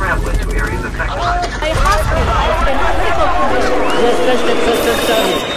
travelers. To areas affected. A hospital has been critical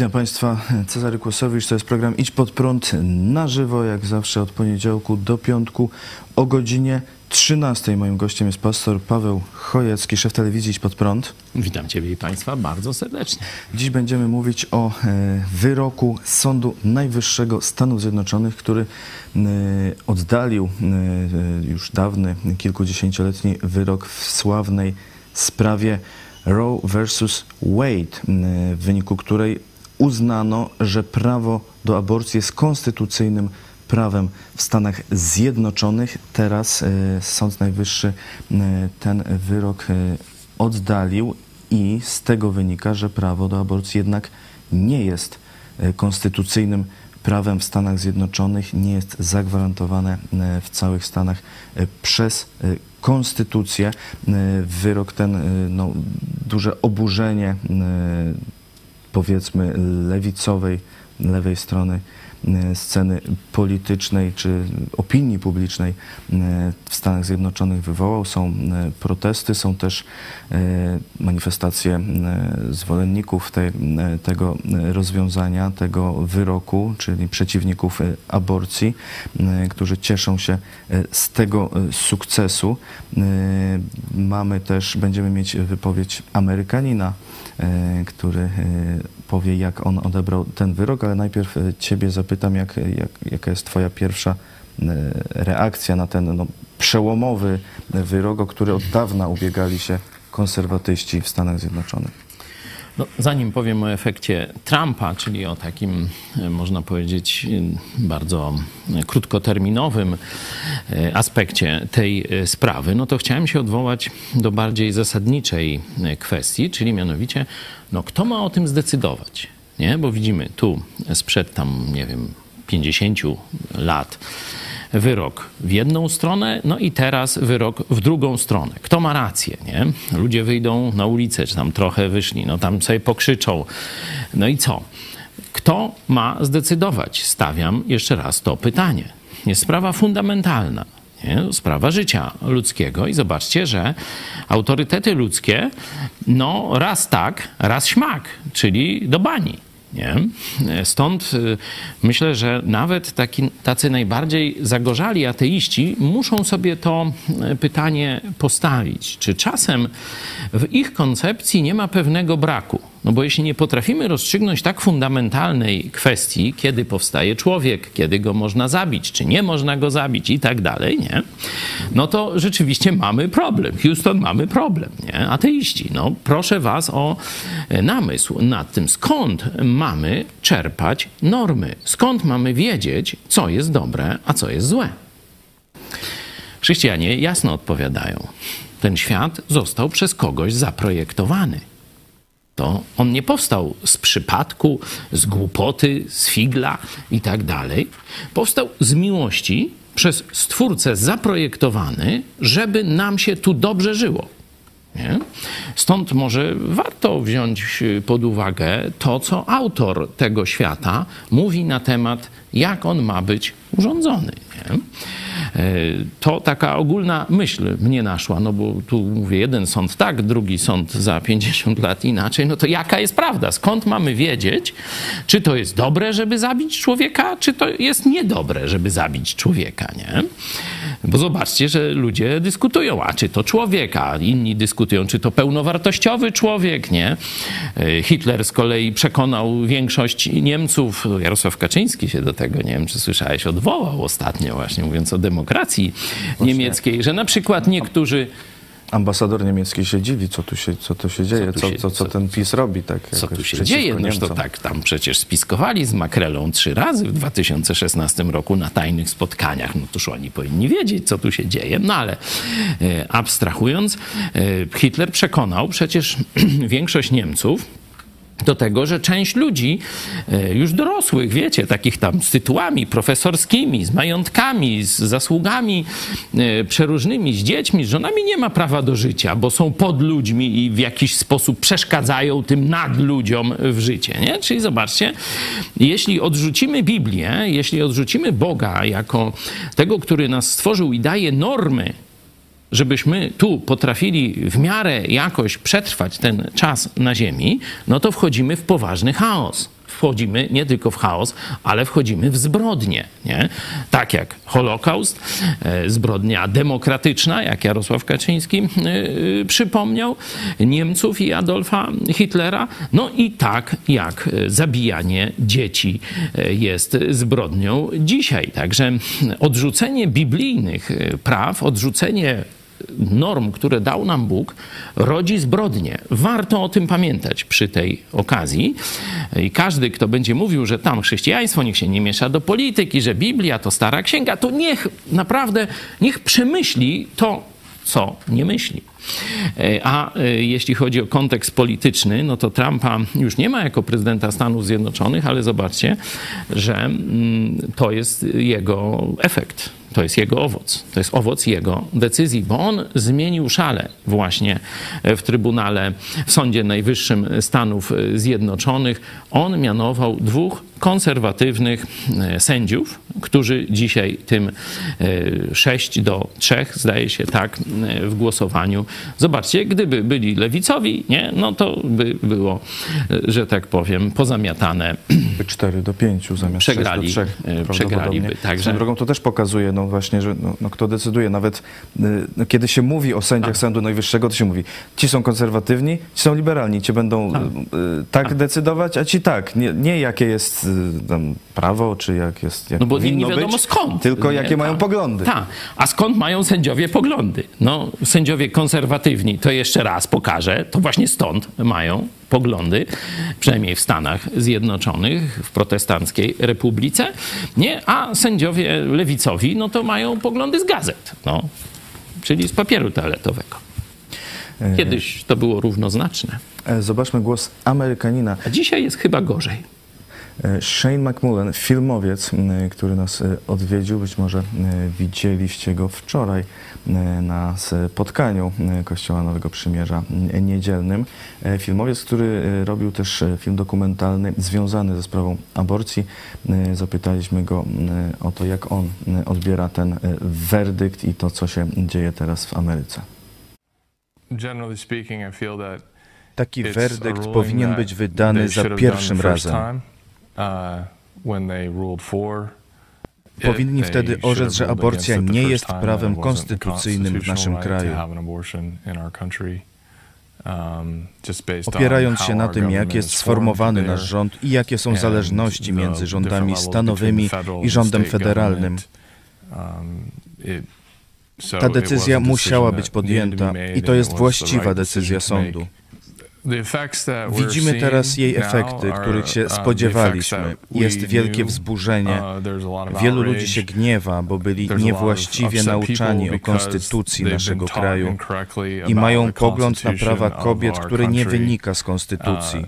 Witam Państwa, Cezary Kłosowicz, to jest program Idź Pod Prąd na żywo, jak zawsze od poniedziałku do piątku o godzinie 13. Moim gościem jest pastor Paweł Chojecki, szef telewizji Idź Pod Prąd. Witam Ciebie i Państwa bardzo serdecznie. Dziś będziemy mówić o e, wyroku Sądu Najwyższego Stanów Zjednoczonych, który e, oddalił e, już dawny, kilkudziesięcioletni wyrok w sławnej sprawie Roe versus Wade, w wyniku której uznano, że prawo do aborcji jest konstytucyjnym prawem w Stanach Zjednoczonych. Teraz e, Sąd Najwyższy e, ten wyrok e, oddalił i z tego wynika, że prawo do aborcji jednak nie jest konstytucyjnym prawem w Stanach Zjednoczonych, nie jest zagwarantowane w całych Stanach przez konstytucję. Wyrok ten, no, duże oburzenie powiedzmy lewicowej, lewej strony sceny politycznej czy opinii publicznej e, w Stanach Zjednoczonych wywołał. Są e, protesty, są też manifestacje zwolenników te, tego rozwiązania, tego wyroku, czyli przeciwników aborcji, którzy cieszą się z tego sukcesu. Mamy też, będziemy mieć wypowiedź Amerykanina, E, który e, powie, jak on odebrał ten wyrok, ale najpierw e, Ciebie zapytam, jak, jak, jaka jest Twoja pierwsza reakcja na ten no, przełomowy wyrok, o który od dawna ubiegali się konserwatyści w Stanach Zjednoczonych. No, zanim powiem o efekcie Trumpa, czyli o takim, e, można powiedzieć, e, bardzo krótkoterminowym e, aspekcie tej sprawy, no to chciałem się odwołać do bardziej zasadniczej kwestii, czyli mianowicie, no kto ma o tym zdecydować? Nie? Bo widzimy tu sprzed tam, nie wiem, 50 lat wyrok w jedną stronę, no i teraz wyrok w drugą stronę. Kto ma rację, nie? Ludzie wyjdą na ulicę, czy tam trochę wyszli, no tam sobie pokrzyczą. No i co? Kto ma zdecydować? Stawiam jeszcze raz to pytanie. Jest sprawa fundamentalna. Nie? Sprawa życia ludzkiego i zobaczcie, że autorytety ludzkie, no raz tak, raz śmak, czyli do bani. Nie? Stąd y, myślę, że nawet taki, tacy najbardziej zagorzali ateiści muszą sobie to y, pytanie postawić. Czy czasem w ich koncepcji nie ma pewnego braku? No bo jeśli nie potrafimy rozstrzygnąć tak fundamentalnej kwestii, kiedy powstaje człowiek, kiedy go można zabić, czy nie można go zabić i tak dalej, nie? No to rzeczywiście mamy problem. Houston, mamy problem, nie? Ateiści, no proszę was o e, namysł nad tym, skąd mamy czerpać normy, skąd mamy wiedzieć, co jest dobre, a co jest złe. Chrześcijanie jasno odpowiadają. Ten świat został przez kogoś zaprojektowany to on nie powstał z przypadku, z głupoty, z figla i tak dalej. Powstał z miłości, przez Stwórcę zaprojektowany, żeby nam się tu dobrze żyło. Nie? Stąd może warto wziąć pod uwagę to, co autor tego świata mówi na temat, jak on ma być urządzony. E, to taka ogólna myśl mnie naszła, no bo tu mówię, jeden sąd tak, drugi sąd za 50 lat inaczej, no to jaka jest prawda? Skąd mamy wiedzieć, czy to jest dobre, żeby zabić człowieka, czy to jest niedobre, żeby zabić człowieka, nie? Bo zobaczcie, że ludzie dyskutują, a czy to człowieka, inni dyskutują, czy to pełnowartościowy człowiek, nie? E, Hitler z kolei przekonał większość Niemców, Jarosław Kaczyński się do tego, nie wiem, czy słyszałeś, odwołał ostatnio właśnie, mówiąc o demokracji Właśnie. niemieckiej, że na przykład niektórzy Ambasador niemiecki się dziwi, co tu się, co tu się dzieje, co, się, co, co, ten PiS robi. Tak co tu się dzieje? No to tak, tam przecież spiskowali z Makrelą trzy razy w 2016 roku na tajnych spotkaniach. No toż oni powinni wiedzieć, co tu się dzieje. No ale e, abstrahując, e, Hitler przekonał przecież większość Niemców, do tego, że część ludzi, e, już dorosłych, wiecie, takich tam z tytułami profesorskimi, z majątkami, z zasługami e, przeróżnymi, z dziećmi, z żonami, nie ma prawa do życia, bo są pod ludźmi i w jakiś sposób przeszkadzają tym nadludziom w życie. Nie? Czyli zobaczcie, jeśli odrzucimy Biblię, jeśli odrzucimy Boga jako tego, który nas stworzył i daje normy, żebyśmy tu potrafili w miarę jakoś przetrwać ten czas na Ziemi, no to wchodzimy w poważny chaos. Wchodzimy nie tylko w chaos, ale wchodzimy w zbrodnie. Nie? Tak jak Holokaust, e, zbrodnia demokratyczna, jak Jarosław Kaczyński e, e, przypomniał, Niemców i Adolfa Hitlera, no i tak jak zabijanie dzieci jest zbrodnią dzisiaj. Także odrzucenie biblijnych praw, odrzucenie norm, które dał nam Bóg, rodzi zbrodnie. Warto o tym pamiętać przy tej okazji. I każdy, kto będzie mówił, że tam chrześcijaństwo niech się nie miesza do polityki, że Biblia to stara księga, to niech naprawdę, niech przemyśli to, co nie myśli. E, a e, jeśli chodzi o kontekst polityczny, no to Trumpa już nie ma jako prezydenta Stanów Zjednoczonych, ale zobaczcie, że mm, to jest jego efekt. To jest jego owoc. To jest owoc jego decyzji, bo on zmienił szale właśnie w Trybunale, w Sądzie Najwyższym Stanów Zjednoczonych. On mianował dwóch konserwatywnych e, sędziów, którzy dzisiaj tym 6 do 3, zdaje się tak, w głosowaniu Zobaczcie, gdyby byli lewicowi, nie, no to by było, że tak powiem, pozamiatane. 4 do 5 zamiast Przegrali, 6 do 3. e, przegraliby, także... Swoją drogą to też pokazuje, no właśnie, że no, no kto decyduje. Nawet no, kiedy się mówi o sędziach Tak. Sądu Najwyższego, to się mówi, ci są konserwatywni, ci są liberalni, ci będą Tak. y, tak decydować, a ci tak. Nie, nie jakie jest tam prawo, czy jak jest, jak No bo nie, wiadomo być, skąd. tylko nie? jakie mają Tak. poglądy. Tak. A skąd mają sędziowie poglądy? No, sędziowie konserwatywni, to jeszcze raz pokażę, to właśnie stąd mają poglądy, przynajmniej w Stanach Zjednoczonych, w protestanckiej republice, nie? A sędziowie lewicowi, no to mają poglądy z gazet, no, czyli z papieru toaletowego. Kiedyś to było równoznaczne, E, Zobaczmy głos Amerykanina. a dzisiaj jest chyba gorzej. E, Shane McMullen, filmowiec, który nas e, odwiedził, być może e, widzieliście go wczoraj na spotkaniu Kościoła Nowego Przymierza niedzielnym. Filmowiec, który robił też film dokumentalny związany ze sprawą aborcji. Zapytaliśmy go o to, jak on odbiera ten werdykt i to, co się dzieje teraz w Ameryce. Generally speaking, I feel that Taki werdykt powinien być wydany za pierwszym razem. Powinni They wtedy orzec, że aborcja nie jest prawem konstytucyjnym w naszym kraju. um, Opierając się na tym, jak jest sformowany nasz rząd i jakie są zależności między rządami stanowymi i rządem federalnym. Um, Ta decyzja musiała być podjęta i to jest właściwa decyzja sądu. The effects that we're Widzimy teraz jej efekty, których się uh, spodziewaliśmy. Jest wielkie wzburzenie. Uh, Wielu ludzi się gniewa, bo byli niewłaściwie nauczani o konstytucji naszego kraju i mają pogląd na prawa kobiet, który nie wynika z konstytucji.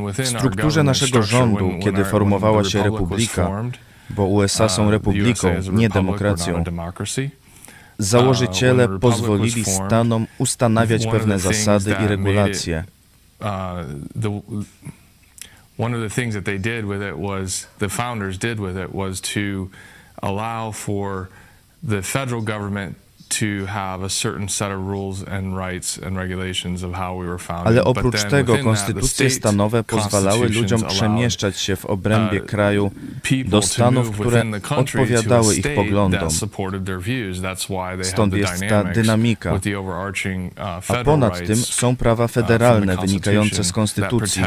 uh, within W strukturze naszego rządu, kiedy formowała się republika, Bo USA są the republiką, nie demokracją. Założyciele Uh, pozwolili stanom ustanawiać pewne zasady i regulacje. uh, the one of the things that they did with it was the founders did with it was to allow for the federal government to have a certain set of rules and rights and regulations of how we were founded. Ale But oprócz then tego konstytucje stanowe pozwalały ludziom przemieszczać się w obrębie uh, kraju do stanów, które odpowiadały ich poglądom. Stąd jest ta dynamika. uh, A ponad tym są prawa uh, federalne wynikające z konstytucji,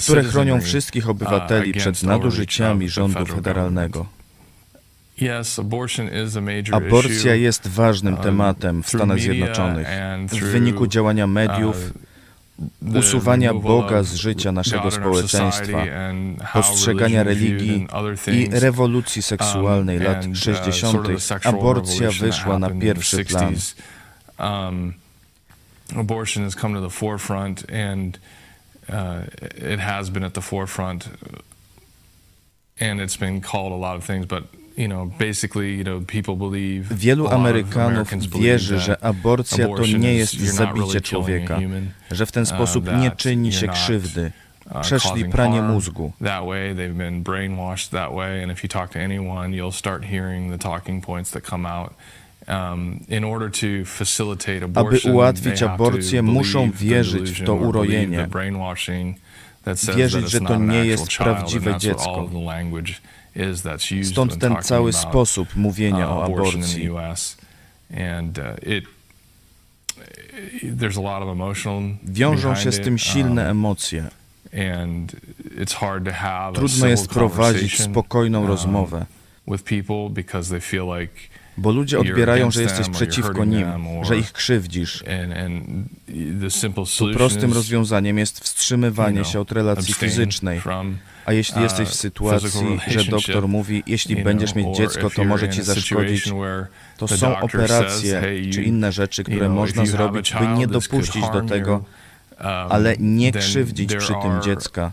które chronią wszystkich uh, obywateli przed nadużyciami rządu federal federalnego. Yes, abortion is a major Aborcja jest ważnym uh, tematem w Stanach Zjednoczonych. W wyniku działania mediów uh, the usuwania Boga z życia naszego społeczeństwa, postrzegania religii i rewolucji seksualnej Um, lat and, uh, 60. sort of the sexual aborcja wyszła na pierwszy plan. 60s. Um, abortion has come to the forefront, and uh, it has been at the forefront, and it's been called a lot of things, but you know, basically, you know, people believe. Wielu Amerykanów wierzy, that że aborcja to nie is- jest zabicie człowieka, że w ten uh, sposób nie czyni się krzywdy. uh, Przeszli pranie mózgu. That way, they've been brainwashed that way, and if you talk to anyone, you'll start hearing the talking points that come out. Um, in order to facilitate abortion, ułatwić aborcję, muszą wierzyć w to urojenie. Wierzyć, że to nie jest prawdziwe dziecko. Stąd ten cały sposób mówienia uh, o in the aborcji. Uh, Wiążą się z tym silne um, emocje. Trudno jest prowadzić spokojną um, rozmowę, with people because they feel like bo ludzie odbierają, że jesteś przeciwko nim, że ich krzywdzisz. Tu prostym rozwiązaniem jest wstrzymywanie się od relacji fizycznej. A jeśli uh, jesteś w sytuacji, że doktor mówi, jeśli będziesz mieć dziecko, to może ci zaszkodzić, to są operacje czy inne rzeczy, które można zrobić, by nie dopuścić do tego, you, um, ale nie krzywdzić przy tym dziecka,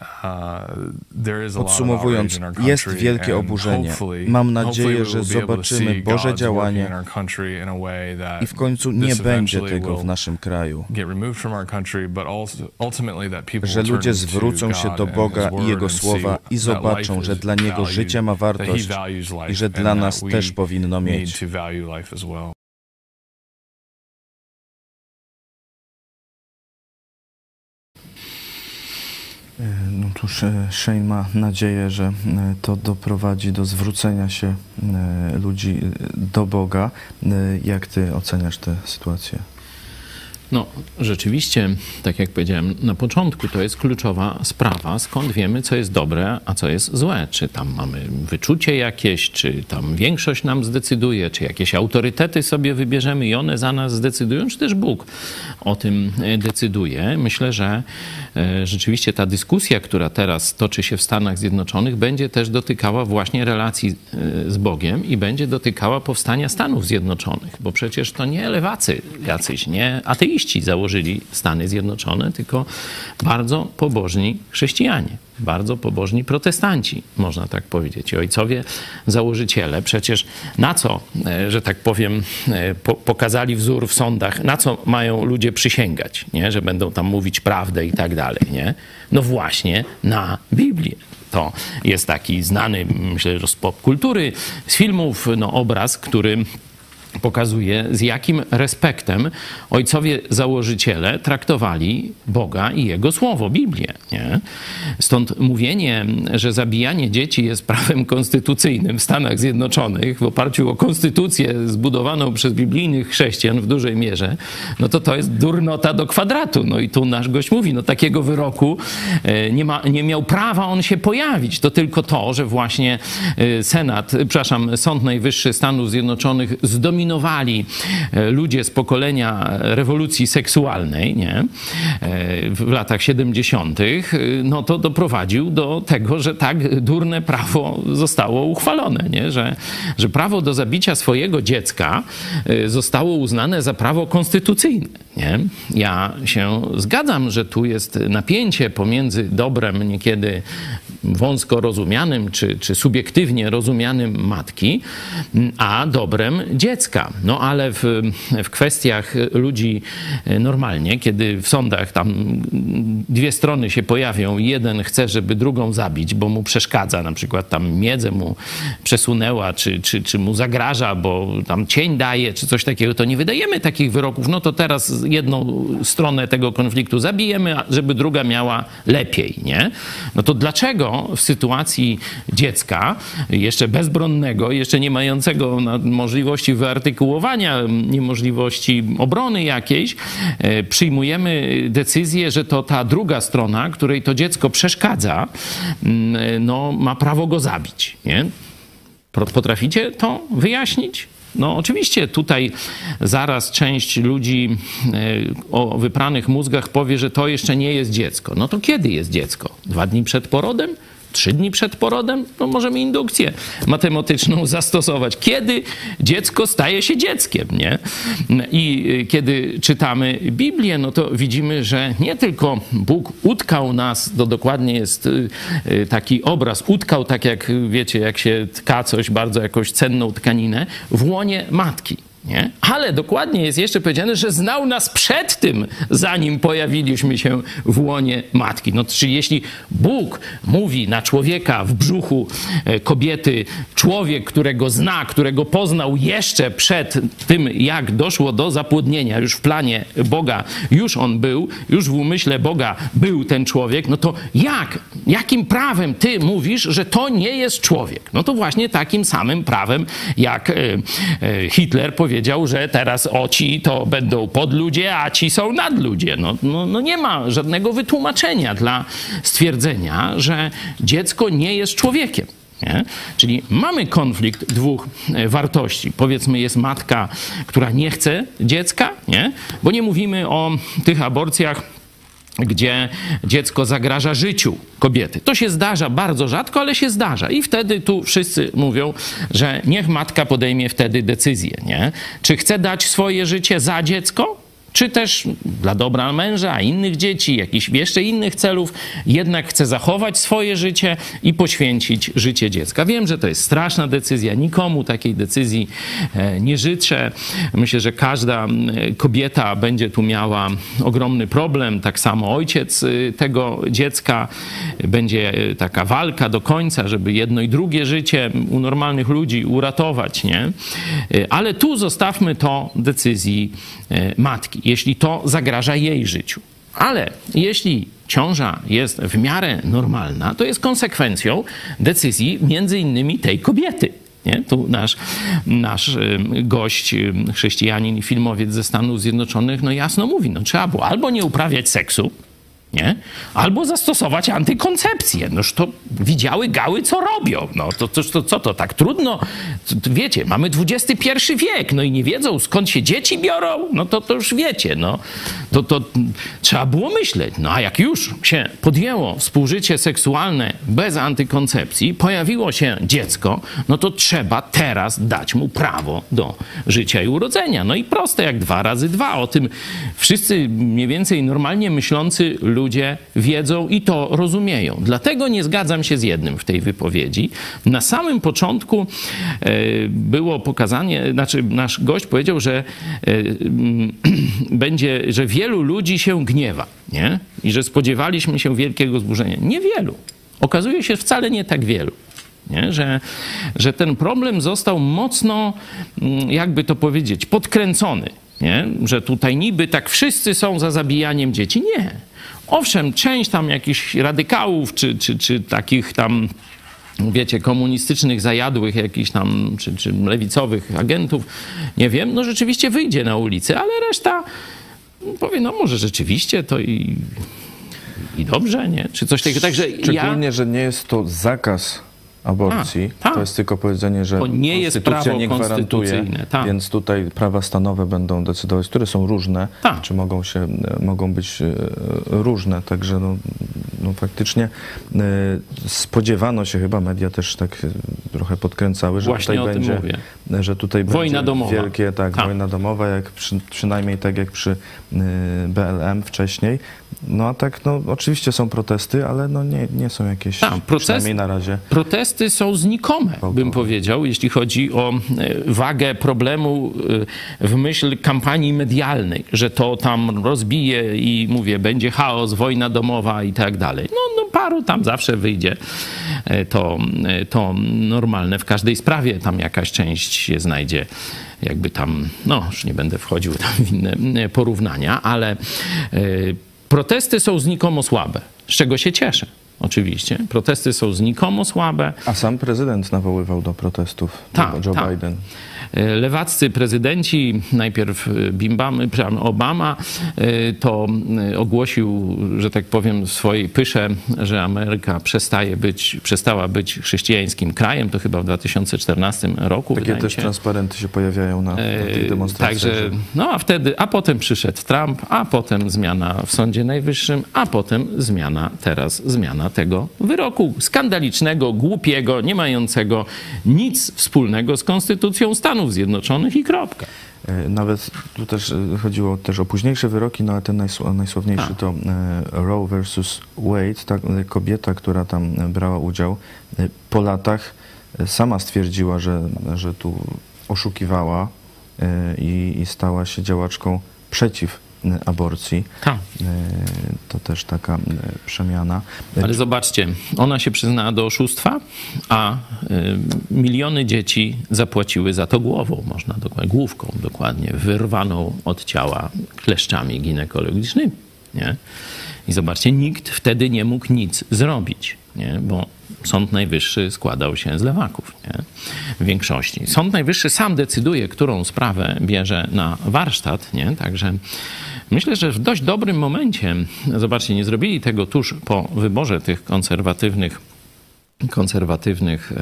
uh, Podsumowując, jest wielkie oburzenie. Mam nadzieję, że zobaczymy Boże działanie i w końcu nie będzie tego w naszym kraju. Że ludzie zwrócą się do Boga i Jego słowa i zobaczą, że dla Niego życie ma wartość i że dla nas też powinno mieć. No cóż, e, Shane ma nadzieję, że e, to doprowadzi do zwrócenia się e, ludzi e, do Boga. E, Jak ty oceniasz tę sytuację? No, rzeczywiście, tak jak powiedziałem na początku, to jest kluczowa sprawa, skąd wiemy, co jest dobre, a co jest złe. Czy tam mamy wyczucie jakieś, czy tam większość nam zdecyduje, czy jakieś autorytety sobie wybierzemy i one za nas zdecydują, czy też Bóg o tym e, decyduje. Myślę, że e, rzeczywiście ta dyskusja, która teraz toczy się w Stanach Zjednoczonych, będzie też dotykała właśnie relacji e, z Bogiem i będzie dotykała powstania Stanów Zjednoczonych, bo przecież to nie lewacy jacyś, nie ateiści założyli Stany Zjednoczone, tylko bardzo pobożni chrześcijanie. Bardzo pobożni protestanci, można tak powiedzieć. I ojcowie założyciele przecież na co, e, że tak powiem, e, po, pokazali wzór w sądach, na co mają ludzie przysięgać, nie? że będą tam mówić prawdę i tak dalej. Nie? No właśnie na Biblię. To jest taki znany, myślę, że z popkultury, z filmów, no, obraz, który pokazuje, z jakim respektem ojcowie założyciele traktowali Boga i Jego Słowo, Biblię. Nie? Stąd mówienie, że zabijanie dzieci jest prawem konstytucyjnym w Stanach Zjednoczonych w oparciu o konstytucję zbudowaną przez biblijnych chrześcijan w dużej mierze, no to to jest durnota do kwadratu. No i tu nasz gość mówi, no takiego wyroku e, nie, ma, nie miał prawa on się pojawić. To tylko to, że właśnie e, Senat, przepraszam, Sąd Najwyższy Stanów Zjednoczonych zdominowali e, ludzie z pokolenia rewolucji seksualnej, nie? E, w latach 70., e, no to doprowadził do tego, że tak durne prawo zostało uchwalone, nie? Że, że prawo do zabicia swojego dziecka zostało uznane za prawo konstytucyjne. Nie? Ja się zgadzam, że tu jest napięcie pomiędzy dobrem niekiedy wąsko rozumianym czy, czy subiektywnie rozumianym matki, a dobrem dziecka. No ale w, w kwestiach ludzi normalnie, kiedy w sądach tam dwie strony się pojawią, jeden chce, żeby drugą zabić, bo mu przeszkadza, na przykład tam miedzę mu przesunęła, czy, czy, czy mu zagraża, bo tam cień daje, czy coś takiego, to nie wydajemy takich wyroków. No to teraz jedną stronę tego konfliktu zabijemy, żeby druga miała lepiej, nie? No to dlaczego w sytuacji dziecka, jeszcze bezbronnego, jeszcze nie mającego możliwości wyartykułowania, niemożliwości obrony jakiejś, e, przyjmujemy decyzję, że to ta druga strona, której to dziecko przeszkadza, mm, no, ma prawo go zabić. Nie? Potraficie to wyjaśnić? No oczywiście tutaj zaraz część ludzi e, o wypranych mózgach powie, że to jeszcze nie jest dziecko. No to kiedy jest dziecko? Dwa dni przed porodem? Trzy dni przed porodem? No możemy indukcję matematyczną zastosować. Kiedy dziecko staje się dzieckiem, nie? I y, kiedy czytamy Biblię, no to widzimy, że nie tylko Bóg utkał nas, to dokładnie jest y, y, taki obraz, utkał tak jak, wiecie, jak się tka coś, bardzo jakąś cenną tkaninę, w łonie matki. Nie? Ale dokładnie jest jeszcze powiedziane, że znał nas przed tym, zanim pojawiliśmy się w łonie matki. No, czyli jeśli Bóg mówi na człowieka w brzuchu e, kobiety, człowiek, którego zna, którego poznał jeszcze przed tym, jak doszło do zapłodnienia, już w planie Boga, już on był, już w umyśle Boga był ten człowiek, no to jak, jakim prawem ty mówisz, że to nie jest człowiek? No to właśnie takim samym prawem, jak e, e, Hitler powiedział, że teraz o ci to będą podludzie, a ci są nadludzie. No, no, no nie ma żadnego wytłumaczenia dla stwierdzenia, że dziecko nie jest człowiekiem. Nie? Czyli mamy konflikt dwóch e, wartości. Powiedzmy, jest matka, która nie chce dziecka, nie? bo nie mówimy o tych aborcjach, gdzie dziecko zagraża życiu kobiety. To się zdarza bardzo rzadko, ale się zdarza. I wtedy tu wszyscy mówią, że niech matka podejmie wtedy decyzję, nie? Czy chce dać swoje życie za dziecko? Czy też dla dobra męża, innych dzieci, jakichś jeszcze innych celów, jednak chce zachować swoje życie i poświęcić życie dziecka. Wiem, że to jest straszna decyzja, nikomu takiej decyzji e, nie życzę. Myślę, że każda kobieta będzie tu miała ogromny problem, tak samo ojciec y, tego dziecka. Będzie y, taka walka do końca, żeby jedno i drugie życie u normalnych ludzi uratować, nie? Y, Ale tu zostawmy to decyzji e, matki, jeśli to zagraża jej życiu. Ale jeśli ciąża jest w miarę normalna, to jest konsekwencją decyzji między innymi tej kobiety. Nie? Tu nasz, nasz ym, gość, ym, chrześcijanin i filmowiec ze Stanów Zjednoczonych, no jasno mówi, no trzeba było albo nie uprawiać seksu, nie? Albo zastosować antykoncepcję. Noż to widziały gały, co robią. No to, to, to co to, tak trudno? Wiecie, mamy XXI wiek, no i nie wiedzą, skąd się dzieci biorą? No to, to już wiecie, no. To, to trzeba było myśleć. No a jak już się podjęło współżycie seksualne bez antykoncepcji, pojawiło się dziecko, no to trzeba teraz dać mu prawo do życia i urodzenia. No i proste jak dwa razy dwa. O tym wszyscy mniej więcej normalnie myślący ludzie wiedzą i to rozumieją. Dlatego nie zgadzam się z jednym w tej wypowiedzi. Na samym początku e, było pokazanie, znaczy nasz gość powiedział, że e, mm, będzie, że wielu ludzi się gniewa, nie? I że spodziewaliśmy się wielkiego zburzenia. Niewielu. Okazuje się wcale nie tak wielu. Nie? Że, że ten problem został mocno, mm, jakby to powiedzieć, podkręcony. Nie? Że tutaj niby tak wszyscy są za zabijaniem dzieci. Nie. Owszem, część tam jakichś radykałów, czy, czy, czy takich tam, wiecie, komunistycznych, zajadłych jakichś tam, czy, czy lewicowych agentów, nie wiem, no rzeczywiście wyjdzie na ulicę, ale reszta powie, no może rzeczywiście to i, i dobrze, nie? Czy coś takiego. Także ja... Szczególnie, że nie jest to zakaz aborcji. A, tak. To jest tylko powiedzenie, że To nie jest prawo nie gwarantuje, tak. więc tutaj prawa stanowe będą decydować, które są różne, Tak. czy mogą, się, mogą być e, różne. Także no, no faktycznie e, spodziewano się chyba, media też tak e, trochę podkręcały, że Właśnie tutaj będzie, mówię. że tutaj Wojna będzie domowa. wielkie, tak, wojna domowa, jak przy, przynajmniej tak jak przy e, BLM wcześniej. No a tak, no oczywiście są protesty, ale no nie, nie są jakieś, proces- przynajmniej na razie. Protesty są znikome, bym powiedział, jeśli chodzi o e, wagę problemu e, w myśl kampanii medialnej, że to tam rozbije i mówię, będzie chaos, wojna domowa i tak dalej. No, no paru tam zawsze wyjdzie. E, To, to normalne. W każdej sprawie tam jakaś część się znajdzie jakby tam, no już nie będę wchodził tam w inne porównania, ale protesty są znikomo słabe, z czego się cieszę. Oczywiście. Protesty są znikomo słabe. A sam prezydent nawoływał do protestów, Tak, Joe tak. Biden. E, Lewaccy prezydenci, najpierw e, Bimbam, przepraszam, Obama, e, to ogłosił, że tak powiem, w swojej pysze, że Ameryka przestaje być, przestała być chrześcijańskim krajem. To chyba w 2014 roku. Takie też się. transparenty się pojawiają na, na tych demonstracjach. Także, że- no a wtedy, a potem przyszedł Trump, a potem zmiana w Sądzie Najwyższym, a potem zmiana, teraz zmiana tego wyroku skandalicznego, głupiego, nie mającego nic wspólnego z Konstytucją Stanów Zjednoczonych i kropka. E, Nawet tu też e, chodziło też o późniejsze wyroki, no ale ten najsł- najsławniejszy to e, Roe versus Wade, ta kobieta, która tam brała udział, po latach sama stwierdziła, że, że tu oszukiwała i, i stała się działaczką przeciw aborcji. Tak. E, To też taka e, przemiana. E, Ale zobaczcie, ona się przyznała do oszustwa, a miliony dzieci zapłaciły za to głową, można dokładnie, główką dokładnie, wyrwaną od ciała kleszczami ginekologicznymi. Nie? I zobaczcie, nikt wtedy nie mógł nic zrobić, nie? bo Sąd Najwyższy składał się z lewaków nie? w większości. Sąd Najwyższy sam decyduje, którą sprawę bierze na warsztat, nie? także myślę, że w dość dobrym momencie, zobaczcie, nie zrobili tego tuż po wyborze tych konserwatywnych konserwatywnych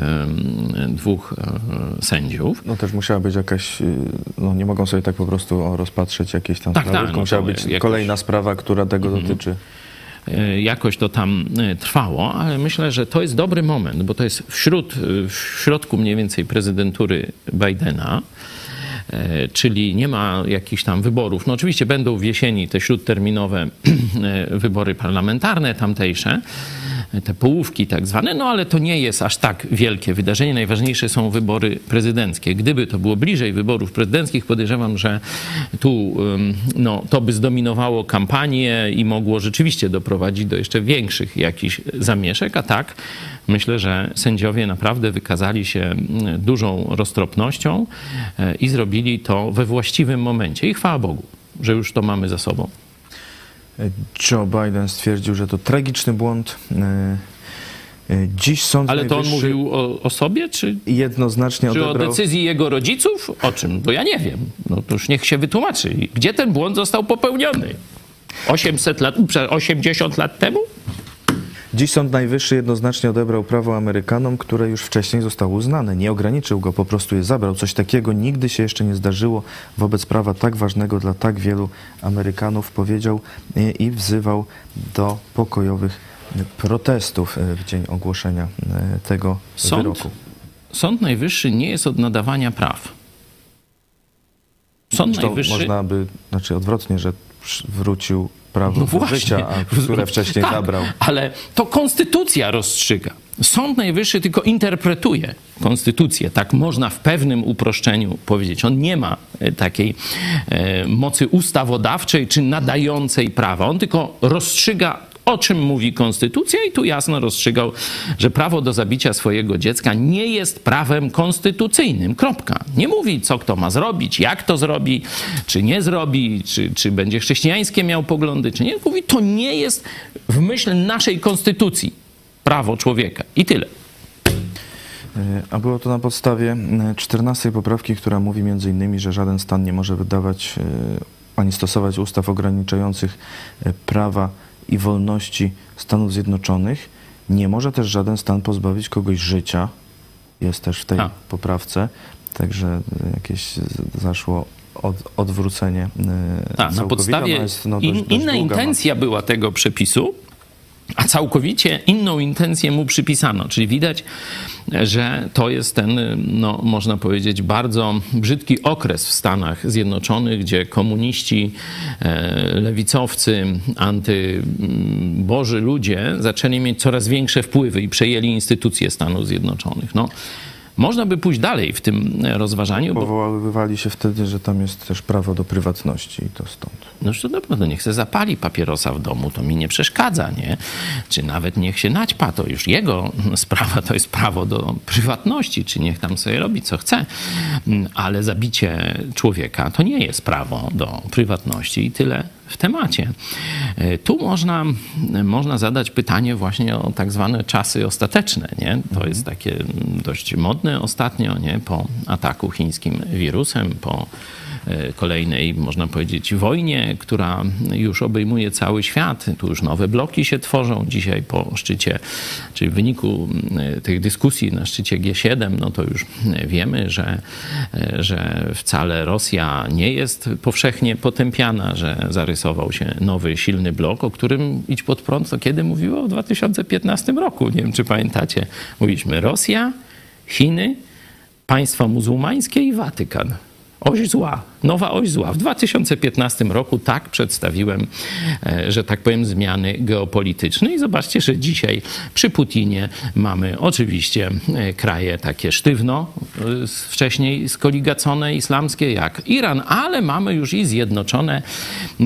dwóch e, sędziów. No też musiała być jakaś, y, no nie mogą sobie tak po prostu rozpatrzeć jakieś tam Tak, sprawy, tak, no musiała być jakoś- Mhm. kolejna sprawa, która tego dotyczy. E, jakoś to tam e, trwało, ale myślę, że to jest dobry moment, bo to jest wśród, w środku mniej więcej prezydentury Bidena, czyli nie ma jakichś tam wyborów. No oczywiście będą w jesieni te śródterminowe e, wybory parlamentarne tamtejsze, e, te połówki tak zwane, no ale to nie jest aż tak wielkie wydarzenie. Najważniejsze są wybory prezydenckie. Gdyby to było bliżej wyborów prezydenckich, podejrzewam, że tu no, to by zdominowało kampanię i mogło rzeczywiście doprowadzić do jeszcze większych jakichś zamieszek, a tak myślę, że sędziowie naprawdę wykazali się dużą roztropnością e, i zrobili to we właściwym momencie. I chwała Bogu, że już to mamy za sobą. Joe Biden stwierdził, że to tragiczny błąd. E, e, Dziś Sąd Ale to on mówił o, o sobie, czy, jednoznacznie czy o odebrał... decyzji jego rodziców? O czym? Bo ja nie wiem. No to już niech się wytłumaczy. Gdzie ten błąd został popełniony? 800 lat, przepraszam, 80 lat temu? Dziś Sąd Najwyższy jednoznacznie odebrał prawo Amerykanom, które już wcześniej zostało uznane. Nie ograniczył go, po prostu je zabrał. Coś takiego nigdy się jeszcze nie zdarzyło wobec prawa tak ważnego dla tak wielu Amerykanów, powiedział e, i wzywał do pokojowych protestów e, w dzień ogłoszenia e, tego Sąd? wyroku. Sąd Najwyższy nie jest od nadawania praw. Sąd Zresztą Najwyższy... można by, znaczy odwrotnie, że wrócił prawo No właśnie. życia, które wcześniej tak, zabrał. Ale to konstytucja rozstrzyga. Sąd Najwyższy tylko interpretuje konstytucję. Tak można w pewnym uproszczeniu powiedzieć. On nie ma e, takiej e, mocy ustawodawczej czy nadającej prawa. On tylko rozstrzyga o czym mówi konstytucja i tu jasno rozstrzygał, że prawo do zabicia swojego dziecka nie jest prawem konstytucyjnym. Kropka. Nie mówi, co kto ma zrobić, jak to zrobi, czy nie zrobi, czy, czy będzie chrześcijańskie miał poglądy, czy nie. Mówi, to nie jest w myśl naszej konstytucji prawo człowieka. I tyle. E, A było to na podstawie e, 14 poprawki, która mówi między innymi, że żaden stan nie może wydawać e, ani stosować ustaw ograniczających e, prawa i wolności Stanów Zjednoczonych. Nie może też żaden stan pozbawić kogoś życia. Jest też w tej A. poprawce. Także e, jakieś zaszło od, odwrócenie e, Tak, na podstawie jest, no, in, dość- dość inna ma- intencja była tego przepisu, a całkowicie inną intencję mu przypisano. Czyli widać, że to jest ten, no, można powiedzieć, bardzo brzydki okres w Stanach Zjednoczonych, gdzie komuniści, e, lewicowcy, antyboży ludzie zaczęli mieć coraz większe wpływy i przejęli instytucje Stanów Zjednoczonych. No, można by pójść dalej w tym rozważaniu, bo Powoływali się wtedy, że tam jest też prawo do prywatności i to stąd. No to naprawdę, niech se zapali papierosa w domu, to mi nie przeszkadza, nie? Czy nawet niech się naćpa, to już jego sprawa, to jest prawo do prywatności, czy niech tam sobie robi co chce. Ale zabicie człowieka to nie jest prawo do prywatności i tyle w temacie. E, tu można, można zadać pytanie właśnie o tak zwane czasy ostateczne. Nie? To jest takie dość modne ostatnio, nie? po ataku chińskim wirusem, po kolejnej, można powiedzieć, wojnie, która już obejmuje cały świat. Tu już nowe bloki się tworzą. Dzisiaj po szczycie, czyli w wyniku e, tych dyskusji na szczycie G7, no to już wiemy, że, e, że wcale Rosja nie jest powszechnie potępiana, że zarysował się nowy, silny blok, o którym idź pod prąd, to kiedy mówiło w 2015 roku. Nie wiem, czy pamiętacie. Mówiliśmy Rosja, Chiny, państwa muzułmańskie i Watykan. Oś zła, nowa oś zła. W 2015 roku tak przedstawiłem, e, że tak powiem, zmiany geopolityczne i zobaczcie, że dzisiaj przy Putinie mamy oczywiście e, kraje takie sztywno, e, wcześniej skoligacone islamskie jak Iran, ale mamy już i Zjednoczone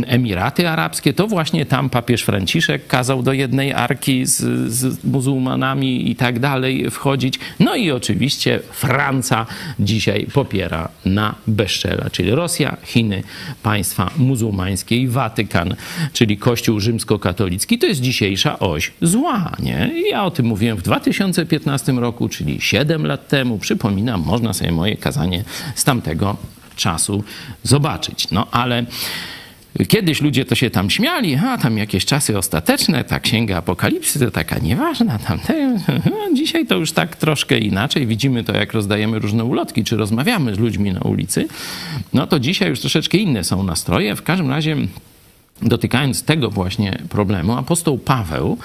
Emiraty Arabskie. To właśnie tam papież Franciszek kazał do jednej arki z, z muzułmanami i tak dalej wchodzić. No i oczywiście Francja dzisiaj popiera na bezczela, czyli Rosja, Chiny, państwa muzułmańskie i Watykan, czyli Kościół rzymskokatolicki. To jest dzisiejsza oś zła. Nie? Ja o tym mówiłem w 2015 roku, czyli 7 lat temu. Przypominam, można sobie moje kazanie z tamtego czasu zobaczyć. No ale Kiedyś ludzie to się tam śmiali, a tam jakieś czasy ostateczne, ta księga apokalipsy to taka nieważna, tamte. Dzisiaj to już tak troszkę inaczej. Widzimy to, jak rozdajemy różne ulotki, czy rozmawiamy z ludźmi na ulicy. No to dzisiaj już troszeczkę inne są nastroje. W każdym razie dotykając tego właśnie problemu, apostoł Paweł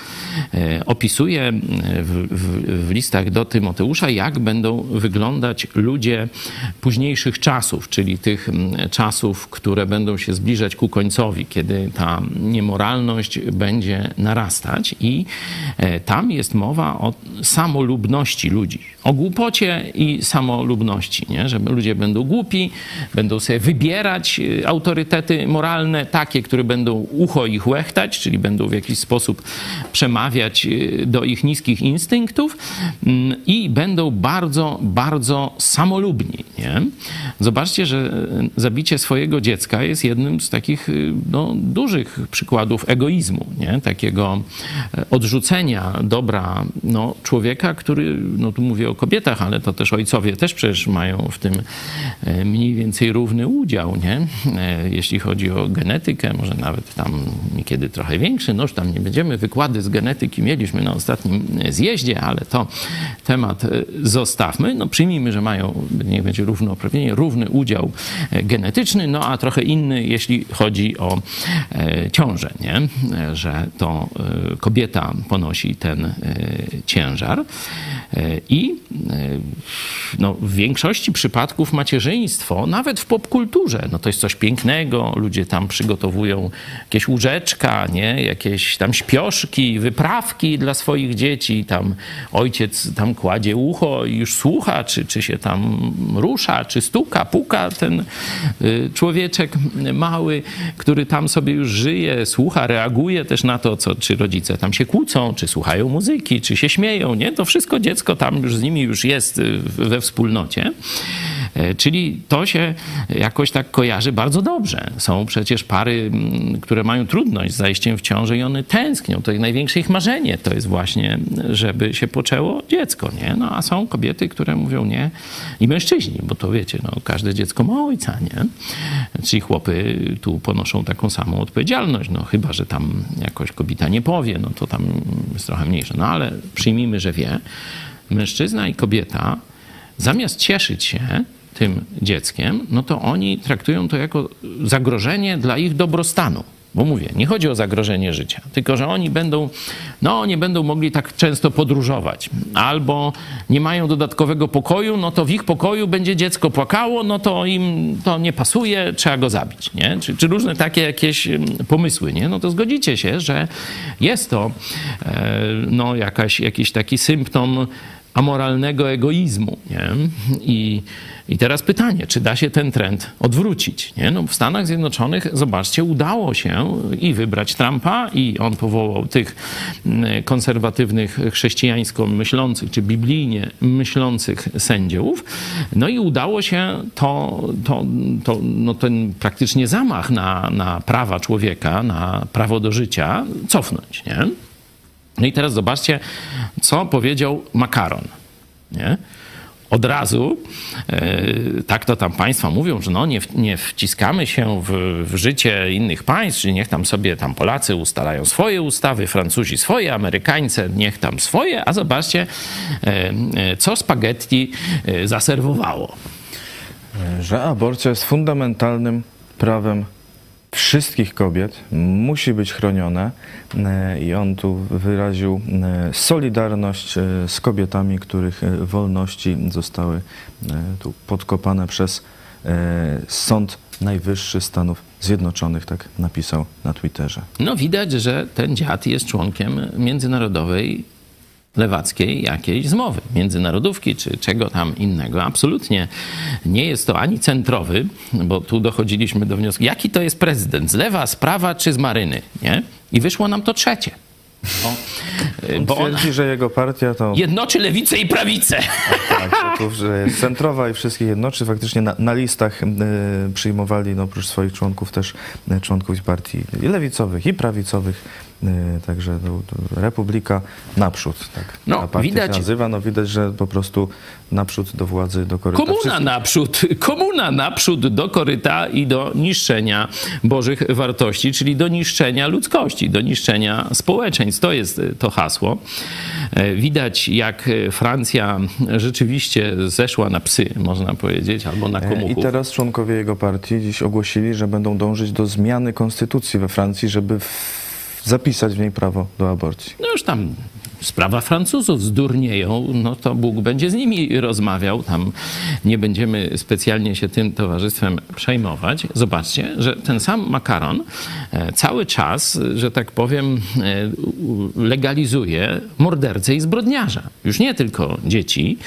e, opisuje w, w, w, listach do Tymoteusza, jak będą wyglądać ludzie późniejszych czasów, czyli tych czasów, które będą się zbliżać ku końcowi, kiedy ta niemoralność będzie narastać. I e, tam jest mowa o samolubności ludzi, o głupocie i samolubności, nie? że ludzie będą głupi, będą sobie wybierać e, autorytety moralne, takie, które będą będą ucho ich łechtać, czyli będą w jakiś sposób przemawiać y, do ich niskich instynktów mm, i będą bardzo, bardzo samolubni. Nie? Zobaczcie, że y, zabicie swojego dziecka jest jednym z takich y, no, dużych przykładów egoizmu, nie? takiego odrzucenia dobra no, człowieka, który, no tu mówię o kobietach, ale to też ojcowie też przecież mają w tym mniej więcej równy udział, nie? jeśli chodzi o genetykę, może nawet nawet tam niekiedy trochę większy. Już tam nie będziemy, wykłady z genetyki mieliśmy na ostatnim zjeździe, ale to temat e, zostawmy. No przyjmijmy, że mają, niech będzie równouprawnienie, równy udział e, genetyczny, no a trochę inny, jeśli chodzi o e, ciążę, nie? że to kobieta ponosi ten ciężar. I no, w większości przypadków macierzyństwo, nawet w popkulturze, no to jest coś pięknego, ludzie tam przygotowują jakieś łóżeczka, nie? jakieś tam śpioszki, wyprawki dla swoich dzieci. Tam ojciec tam kładzie ucho i już słucha, czy, czy się tam rusza, czy stuka, puka ten y, człowieczek mały, który tam sobie już żyje, słucha, reaguje też na to, co, czy rodzice tam się kłócą, czy słuchają muzyki, czy się śmieją. Nie? To wszystko dziecko tam już z nimi już jest y, we wspólnocie. E, czyli to się jakoś tak kojarzy bardzo dobrze. Są przecież pary, które mają trudność z zajściem w ciążę i one tęsknią. To największe ich marzenie to jest właśnie, żeby się poczęło dziecko, nie? No a są kobiety, które mówią nie i mężczyźni, bo to wiecie, no każde dziecko ma ojca, nie? Czyli chłopy tu ponoszą taką samą odpowiedzialność, no chyba, że tam jakoś kobieta nie powie, no to tam jest trochę mniejsze. No ale przyjmijmy, że wie. Mężczyzna i kobieta zamiast cieszyć się tym dzieckiem, no to oni traktują to jako zagrożenie dla ich dobrostanu. Bo mówię, nie chodzi o zagrożenie życia, tylko że oni będą, no nie będą mogli tak często podróżować, albo nie mają dodatkowego pokoju, no to w ich pokoju będzie dziecko płakało, no to im to nie pasuje, trzeba go zabić, nie? Czy, czy różne takie jakieś pomysły, nie? No to zgodzicie się, że jest to e, no jakaś, jakiś taki symptom amoralnego egoizmu. Nie? I, I teraz pytanie, czy da się ten trend odwrócić? Nie? No w Stanach Zjednoczonych, zobaczcie, udało się i wybrać Trumpa, i on powołał tych mm, konserwatywnych, chrześcijańsko myślących, czy biblijnie myślących sędziów. No i udało się to, to, to no ten praktycznie zamach na, na prawa człowieka, na prawo do życia cofnąć. Nie? No i teraz zobaczcie, co powiedział Makaron. Nie? Od razu, e, tak to tam państwa mówią, że no nie, nie wciskamy się w, w, życie innych państw, czyli niech tam sobie tam Polacy ustalają swoje ustawy, Francuzi swoje, Amerykańcy niech tam swoje, a zobaczcie, e, e, co spaghetti zaserwowało. Że aborcja jest fundamentalnym prawem wszystkich kobiet musi być chronione e, i on tu wyraził e, solidarność e, z kobietami, których wolności zostały tu podkopane przez Sąd Najwyższy Stanów Zjednoczonych, tak napisał na Twitterze. No widać, że ten dziad jest członkiem międzynarodowej lewackiej jakiejś zmowy, międzynarodówki czy czego tam innego. Absolutnie nie jest to ani centrowy, bo tu dochodziliśmy do wniosku, jaki to jest prezydent, z lewa, z prawa czy z maryny, nie? I wyszło nam to trzecie. O, bo on twierdzi, że jego partia to... Jednoczy lewicę i prawicę. Tak, tak że jest centrowa i wszystkich jednoczy. Faktycznie na, na listach y, przyjmowali no, oprócz swoich członków też y, członków partii i lewicowych i prawicowych Y, także Republika naprzód, tak. No, Ta widać, się nazywa, no widać, że po prostu naprzód do władzy, do koryta. Komuna Wszystko... naprzód, komuna naprzód do koryta i do niszczenia bożych wartości, czyli do niszczenia ludzkości, do niszczenia społeczeństw. To jest to hasło. E, widać, jak Francja rzeczywiście zeszła na psy, można powiedzieć, albo na e, komuchów. I teraz członkowie jego partii dziś ogłosili, że będą dążyć do zmiany konstytucji we Francji, żeby w zapisać w niej prawo do aborcji. No już tam sprawa Francuzów zdurnieją, no to Bóg będzie z nimi rozmawiał. Tam nie będziemy specjalnie się tym towarzystwem przejmować. Zobaczcie, że ten sam makaron e, cały czas, że tak powiem, e, legalizuje mordercę i zbrodniarza. Już nie tylko dzieci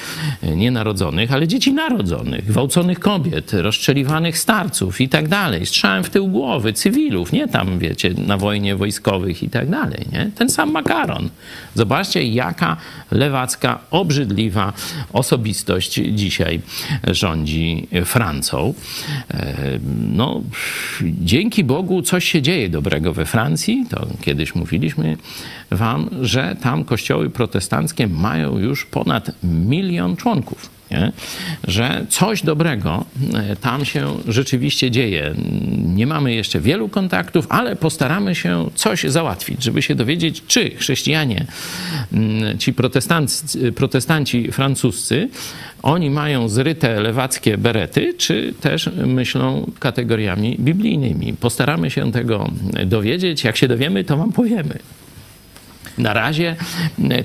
e, nienarodzonych, ale dzieci narodzonych, gwałconych kobiet, rozstrzeliwanych starców i tak dalej. Strzałem w tył głowy, cywilów, nie tam, wiecie, na wojnie wojskowych i tak dalej. Nie? Ten sam makaron. Zobaczcie, Zobaczcie, jaka lewacka, obrzydliwa osobistość dzisiaj rządzi Francją. E, no, dzięki Bogu coś się dzieje dobrego we Francji. To kiedyś mówiliśmy wam, że tam kościoły protestanckie mają już ponad milion członków nie? że coś dobrego e, tam się rzeczywiście dzieje. Nie mamy jeszcze wielu kontaktów, ale postaramy się coś załatwić, żeby się dowiedzieć, czy chrześcijanie, mm, ci protestanci, protestanci francuscy, oni mają zryte lewackie berety, czy też myślą kategoriami biblijnymi. Postaramy się tego dowiedzieć. Jak się dowiemy, to wam powiemy. Na razie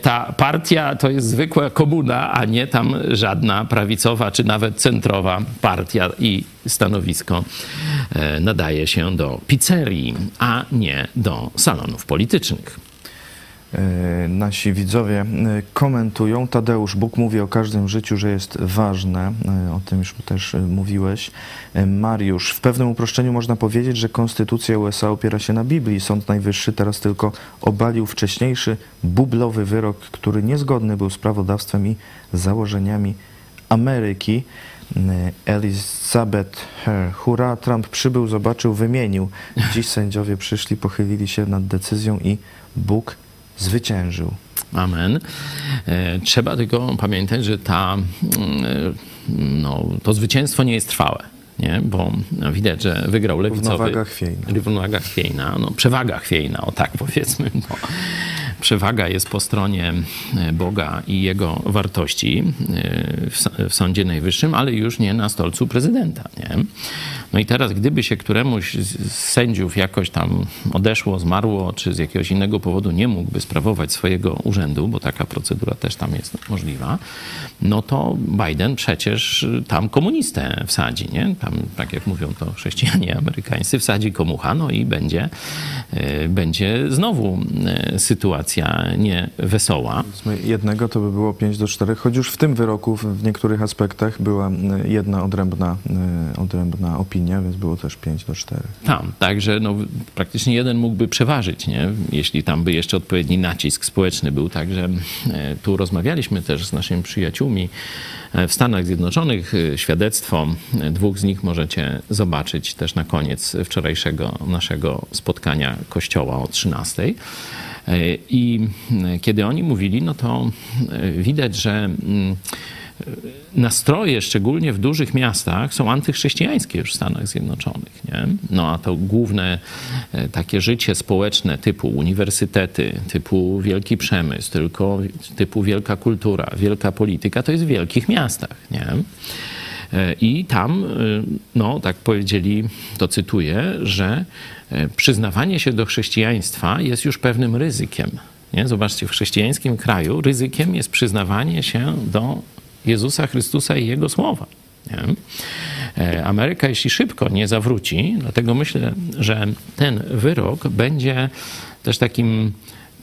ta partia to jest zwykła komuna, a nie tam żadna prawicowa czy nawet centrowa partia i stanowisko e, nadaje się do pizzerii, a nie do salonów politycznych. E, nasi widzowie e, komentują. Tadeusz Bóg mówi o każdym życiu, że jest ważne. E, o tym już też mówiłeś. Mariusz, w pewnym uproszczeniu można powiedzieć, że konstytucja USA opiera się na Biblii. Sąd Najwyższy teraz tylko obalił wcześniejszy bublowy wyrok, który niezgodny był z prawodawstwem i założeniami Ameryki. Elizabeth Hurra, Trump przybył, zobaczył, wymienił. Dziś sędziowie przyszli, pochylili się nad decyzją i Bóg zwyciężył. Amen. E, trzeba tylko pamiętać, że ta, mm, no, to zwycięstwo nie jest trwałe. Nie? Bo widać, że wygrał lewicowy. Równowaga chwiejna. Równowaga chwiejna, no, przewaga chwiejna, o tak powiedzmy. Bo przewaga jest po stronie e, Boga i jego wartości e, w Sądzie Najwyższym, ale już nie na stolcu prezydenta. Nie? No i teraz, gdyby się któremuś z sędziów jakoś tam odeszło, zmarło, czy z jakiegoś innego powodu nie mógłby sprawować swojego urzędu, bo taka procedura też tam jest możliwa, no to Biden przecież tam komunistę wsadzi, nie? Tam, tak jak mówią to chrześcijanie amerykańscy, wsadzi komucha, no i będzie, e, będzie znowu sytuacja sytuacja nie wesoła. Powiedzmy, Jednego to by było 5 do 4, choć już w tym wyroku w- niektórych aspektach była m, jedna odrębna, odrębna opinia, więc było też 5 do 4. Tam, także no, praktycznie jeden mógłby przeważyć, nie? jeśli tam by jeszcze odpowiedni nacisk społeczny był. Także e, tu rozmawialiśmy też z naszymi przyjaciółmi e, w Stanach Zjednoczonych. E, Świadectwo e, dwóch z nich możecie zobaczyć też na koniec wczorajszego naszego spotkania kościoła o 13. E, I kiedy oni mówili, no to widać, że mm, nastroje, szczególnie w dużych miastach, są antychrześcijańskie już w Stanach Zjednoczonych. Nie? No a to główne e, takie życie społeczne typu uniwersytety, typu wielki przemysł, tylko typu wielka kultura, wielka polityka, to jest w wielkich miastach. Nie? E, I tam, e, no tak powiedzieli, to cytuję, że e, przyznawanie się do chrześcijaństwa jest już pewnym ryzykiem. Nie? Zobaczcie, w chrześcijańskim kraju ryzykiem jest przyznawanie się do Jezusa Chrystusa i Jego słowa. Nie? Ameryka, jeśli szybko nie zawróci, dlatego myślę, że ten wyrok będzie też takim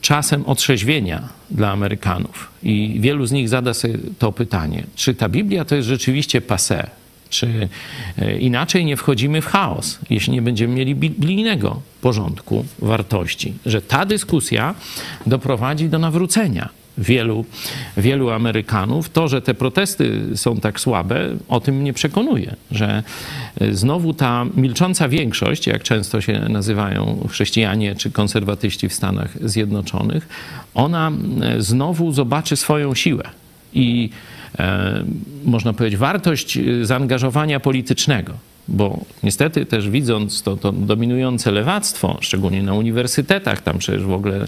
czasem otrzeźwienia dla Amerykanów. I wielu z nich zada sobie to pytanie, czy ta Biblia to jest rzeczywiście passé, czy e, inaczej nie wchodzimy w chaos, jeśli nie będziemy mieli biblijnego porządku wartości, że ta dyskusja doprowadzi do nawrócenia wielu, wielu Amerykanów. To, że te protesty są tak słabe, o tym mnie przekonuje, że e, znowu ta milcząca większość, jak często się nazywają chrześcijanie czy konserwatyści w Stanach Zjednoczonych, ona znowu zobaczy swoją siłę i e, można powiedzieć wartość e, zaangażowania politycznego. Bo niestety też widząc to, to dominujące lewactwo, szczególnie na uniwersytetach, tam przecież w ogóle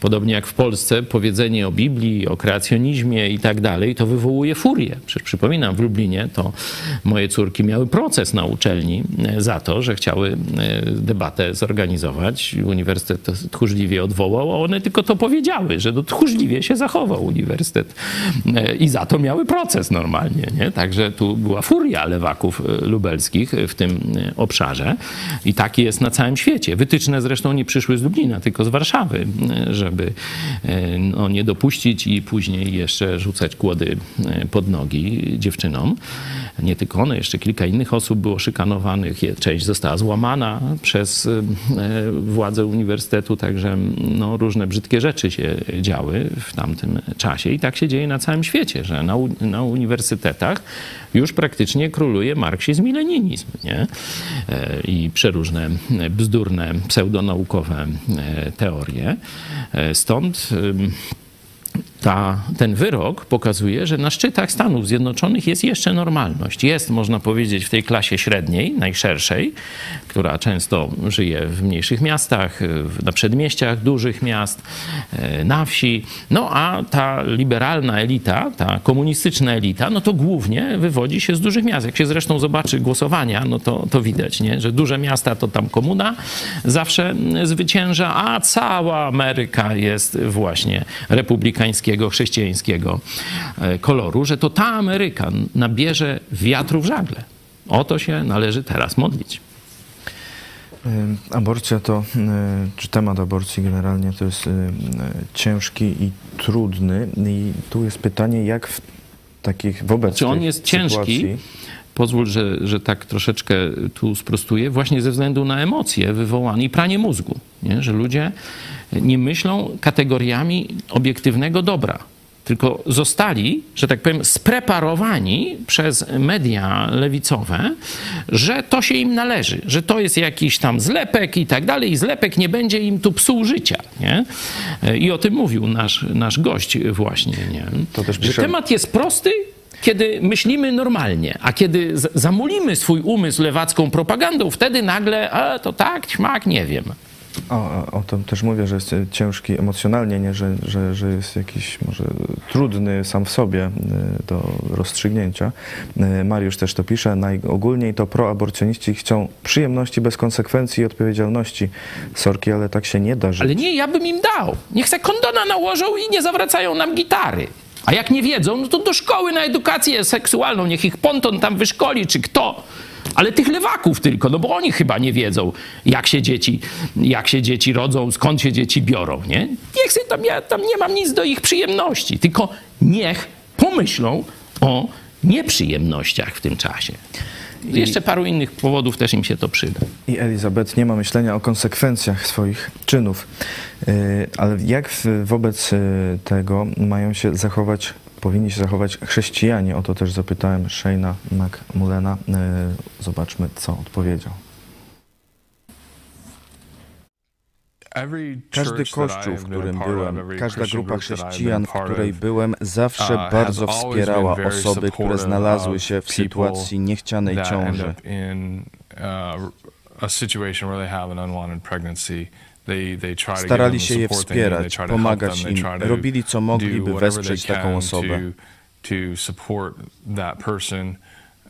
podobnie jak w Polsce, powiedzenie o Biblii, o kreacjonizmie i tak dalej, to wywołuje furię. Przecież przypominam, w Lublinie to moje córki miały proces na uczelni e, za to, że chciały e, debatę zorganizować. Uniwersytet tchórzliwie odwołał, a one tylko to powiedziały, że to tchórzliwie się zachował uniwersytet. E, I za to miały proces normalnie. Nie? Także tu była furia lewaków e, w tym e, obszarze. I taki jest na całym świecie. Wytyczne zresztą nie przyszły z Lublina, tylko z Warszawy, e, żeby e, no, nie dopuścić i później jeszcze rzucać kłody pod nogi dziewczynom. Nie tylko one, jeszcze kilka innych osób było szykanowanych. Część została złamana przez władze uniwersytetu, także no, różne brzydkie rzeczy się działy w tamtym czasie. I tak się dzieje na całym świecie, że na, na uniwersytetach już praktycznie króluje marksizm i leninizm. Nie? E, I przeróżne bzdurne, pseudonaukowe e, teorie. E, Stąd ta, ten wyrok pokazuje, że na szczytach Stanów Zjednoczonych jest jeszcze normalność. Jest, można powiedzieć, w tej klasie średniej, najszerszej, która często żyje w mniejszych miastach, na przedmieściach dużych miast, e, na wsi. No a ta liberalna elita, ta komunistyczna elita, no to głównie wywodzi się z dużych miast. Jak się zresztą zobaczy głosowania, no to, to widać, nie? że duże miasta to tam komuna zawsze zwycięża, a cała Ameryka jest właśnie republikańskiego, chrześcijańskiego e, koloru, że to ta Ameryka nabierze wiatru w żagle. O to się należy teraz modlić. Y, Aborcja to, y, czy temat aborcji generalnie to jest ciężki i trudny. I tu jest pytanie, jak w takich wobec Czy on tych jest ciężki? Pozwól, że, że tak troszeczkę tu sprostuję, właśnie ze względu na emocje wywołane i pranie mózgu, nie? że ludzie nie myślą kategoriami obiektywnego dobra, tylko zostali, że tak powiem, spreparowani przez media lewicowe, że to się im należy, że to jest jakiś tam zlepek i tak dalej, i zlepek nie będzie im tu psuł życia. Nie? I o tym mówił nasz, nasz gość właśnie. Nie? To też że pisze- temat jest prosty, kiedy myślimy normalnie, a kiedy zamulimy swój umysł lewacką propagandą, wtedy nagle, a to tak, śmak, nie wiem. O, o, tym też mówię, że jest e, ciężki emocjonalnie, nie? Że, że, że jest jakiś może trudny sam w sobie e, do rozstrzygnięcia. E, Mariusz też to pisze. Najogólniej to proaborcjoniści chcą przyjemności bez konsekwencji i odpowiedzialności. Sorki, ale tak się nie da żyć. Ale nie, ja bym im dał. Niech se kondona nałożą i nie zawracają nam gitary. A jak nie wiedzą, no to do szkoły na edukację seksualną, niech ich ponton tam wyszkoli, czy kto. ale tych lewaków tylko, no bo oni chyba nie wiedzą, jak się dzieci, jak się dzieci rodzą, skąd się dzieci biorą, nie? Niech sobie tam, ja tam nie mam nic do ich przyjemności, tylko niech pomyślą o nieprzyjemnościach w tym czasie. Jeszcze paru innych powodów też im się to przyda. I Elizabeth nie ma myślenia o konsekwencjach swoich czynów. Yy, Ale jak wobec yy, tego mają się zachować, powinni się zachować chrześcijanie? O to też zapytałem Shane'a McMullena. Yy, Zobaczmy, co odpowiedział. Każdy kościół, w którym byłem, każda grupa chrześcijan, w której byłem, zawsze uh, bardzo wspierała osoby, które znalazły się w sytuacji niechcianej ciąży. uh, Starali się je wspierać, pomagać im. Robili, co mogli, by wesprzeć taką osobę.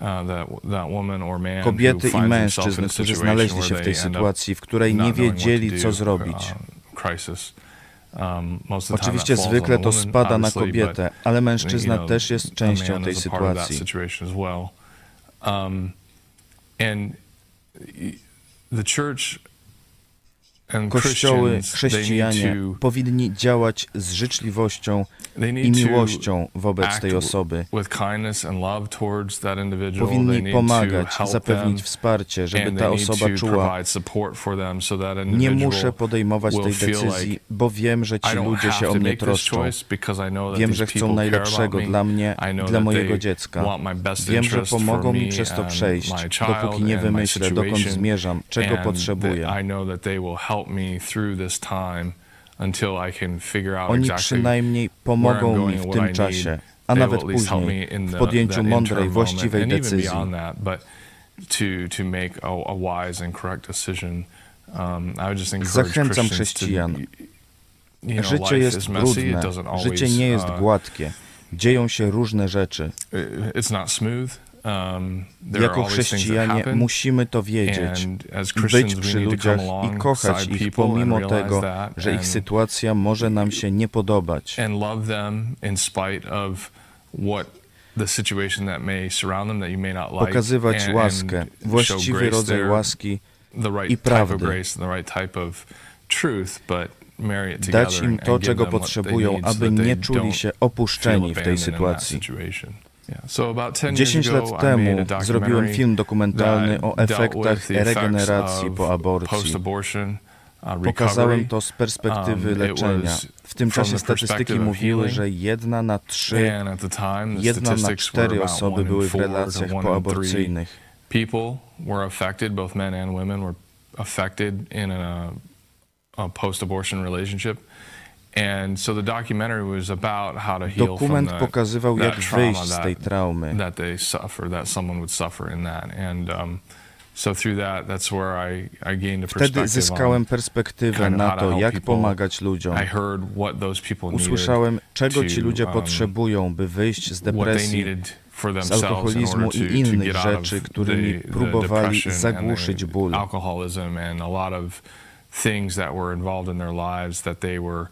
Uh, Kobiety i mężczyzn, którzy znaleźli się w tej sytuacji, w której nie wiedzieli, co zrobić. uh, crisis. Um, Oczywiście zwykle to spada na kobietę, ale mężczyzna też jest częścią tej sytuacji. Kościoły, chrześcijanie powinni działać z życzliwością i miłością wobec tej osoby. Powinni pomagać, zapewnić wsparcie, żeby ta osoba czuła, nie muszę podejmować tej decyzji, bo wiem, że ci ludzie się o mnie troszczą. Wiem, że chcą najlepszego dla mnie, dla mojego dziecka. Wiem, że pomogą mi przez to przejść, dopóki nie wymyślę, dokąd zmierzam, czego potrzebuję. Help me through this time until I can figure out Oni przynajmniej pomogą mi w tym czasie, a nawet później w podjęciu mądrej, właściwej decyzji. Zachęcam chrześcijan. Życie jest always, życie nie jest uh, gładkie. Dzieją się różne rzeczy. it- It's not smooth. Um, Jako chrześcijanie musimy to wiedzieć, być przy ludziach i kochać ich pomimo tego, że ich sytuacja może nam się nie podobać. Pokazywać łaskę, właściwy rodzaj łaski, i prawdy. dać im to, czego potrzebują, aby nie czuli się opuszczeni w tej sytuacji. Situation. Yeah. So about 10 10 years lat temu zrobiłem film dokumentalny o efektach regeneracji po aborcji. uh, Pokazałem to z perspektywy Um, leczenia. W tym czasie statystyki mówiły, że jedna na trzy, jedna na cztery osoby były w relacjach poaborcyjnych. affected, both men and women were affected in a, a post-abortion relationship. Dokument pokazywał, jak wyjść z that, tej traumy. that they suffer, that someone would suffer in that. And um, so through that, that's where I, I gained a Wtedy perspective zyskałem on perspektywę na how to jak pomagać ludziom. I heard what those people needed Usłyszałem, czego ci ludzie um, potrzebują, by wyjść z depresji, z alkoholizmu i innych rzeczy, którymi próbowali zagłuszyć ból. the alcoholism and a lot of things that were involved in their lives that they were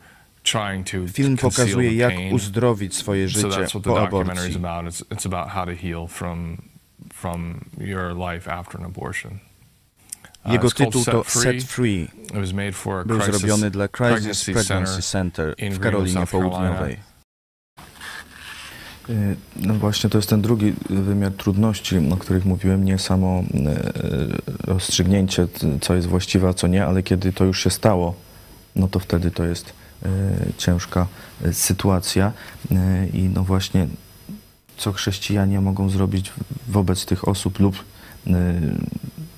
Film pokazuje, jak uzdrowić swoje so życie that's what the po documentary is aborcji. about. It's, it's about how to heal from from your life after an abortion. Jego tytuł to Set Free. It was made for a Był crisis, zrobiony dla Crisis Pregnancy Center w Karolinie. Południowej. Y, No właśnie, to jest ten drugi wymiar trudności, o których mówiłem, nie samo y, rozstrzygnięcie, co jest właściwe, a co nie, ale kiedy to już się stało, no to wtedy to jest ciężka y, sytuacja Y, i no właśnie, co chrześcijanie mogą zrobić wobec tych osób lub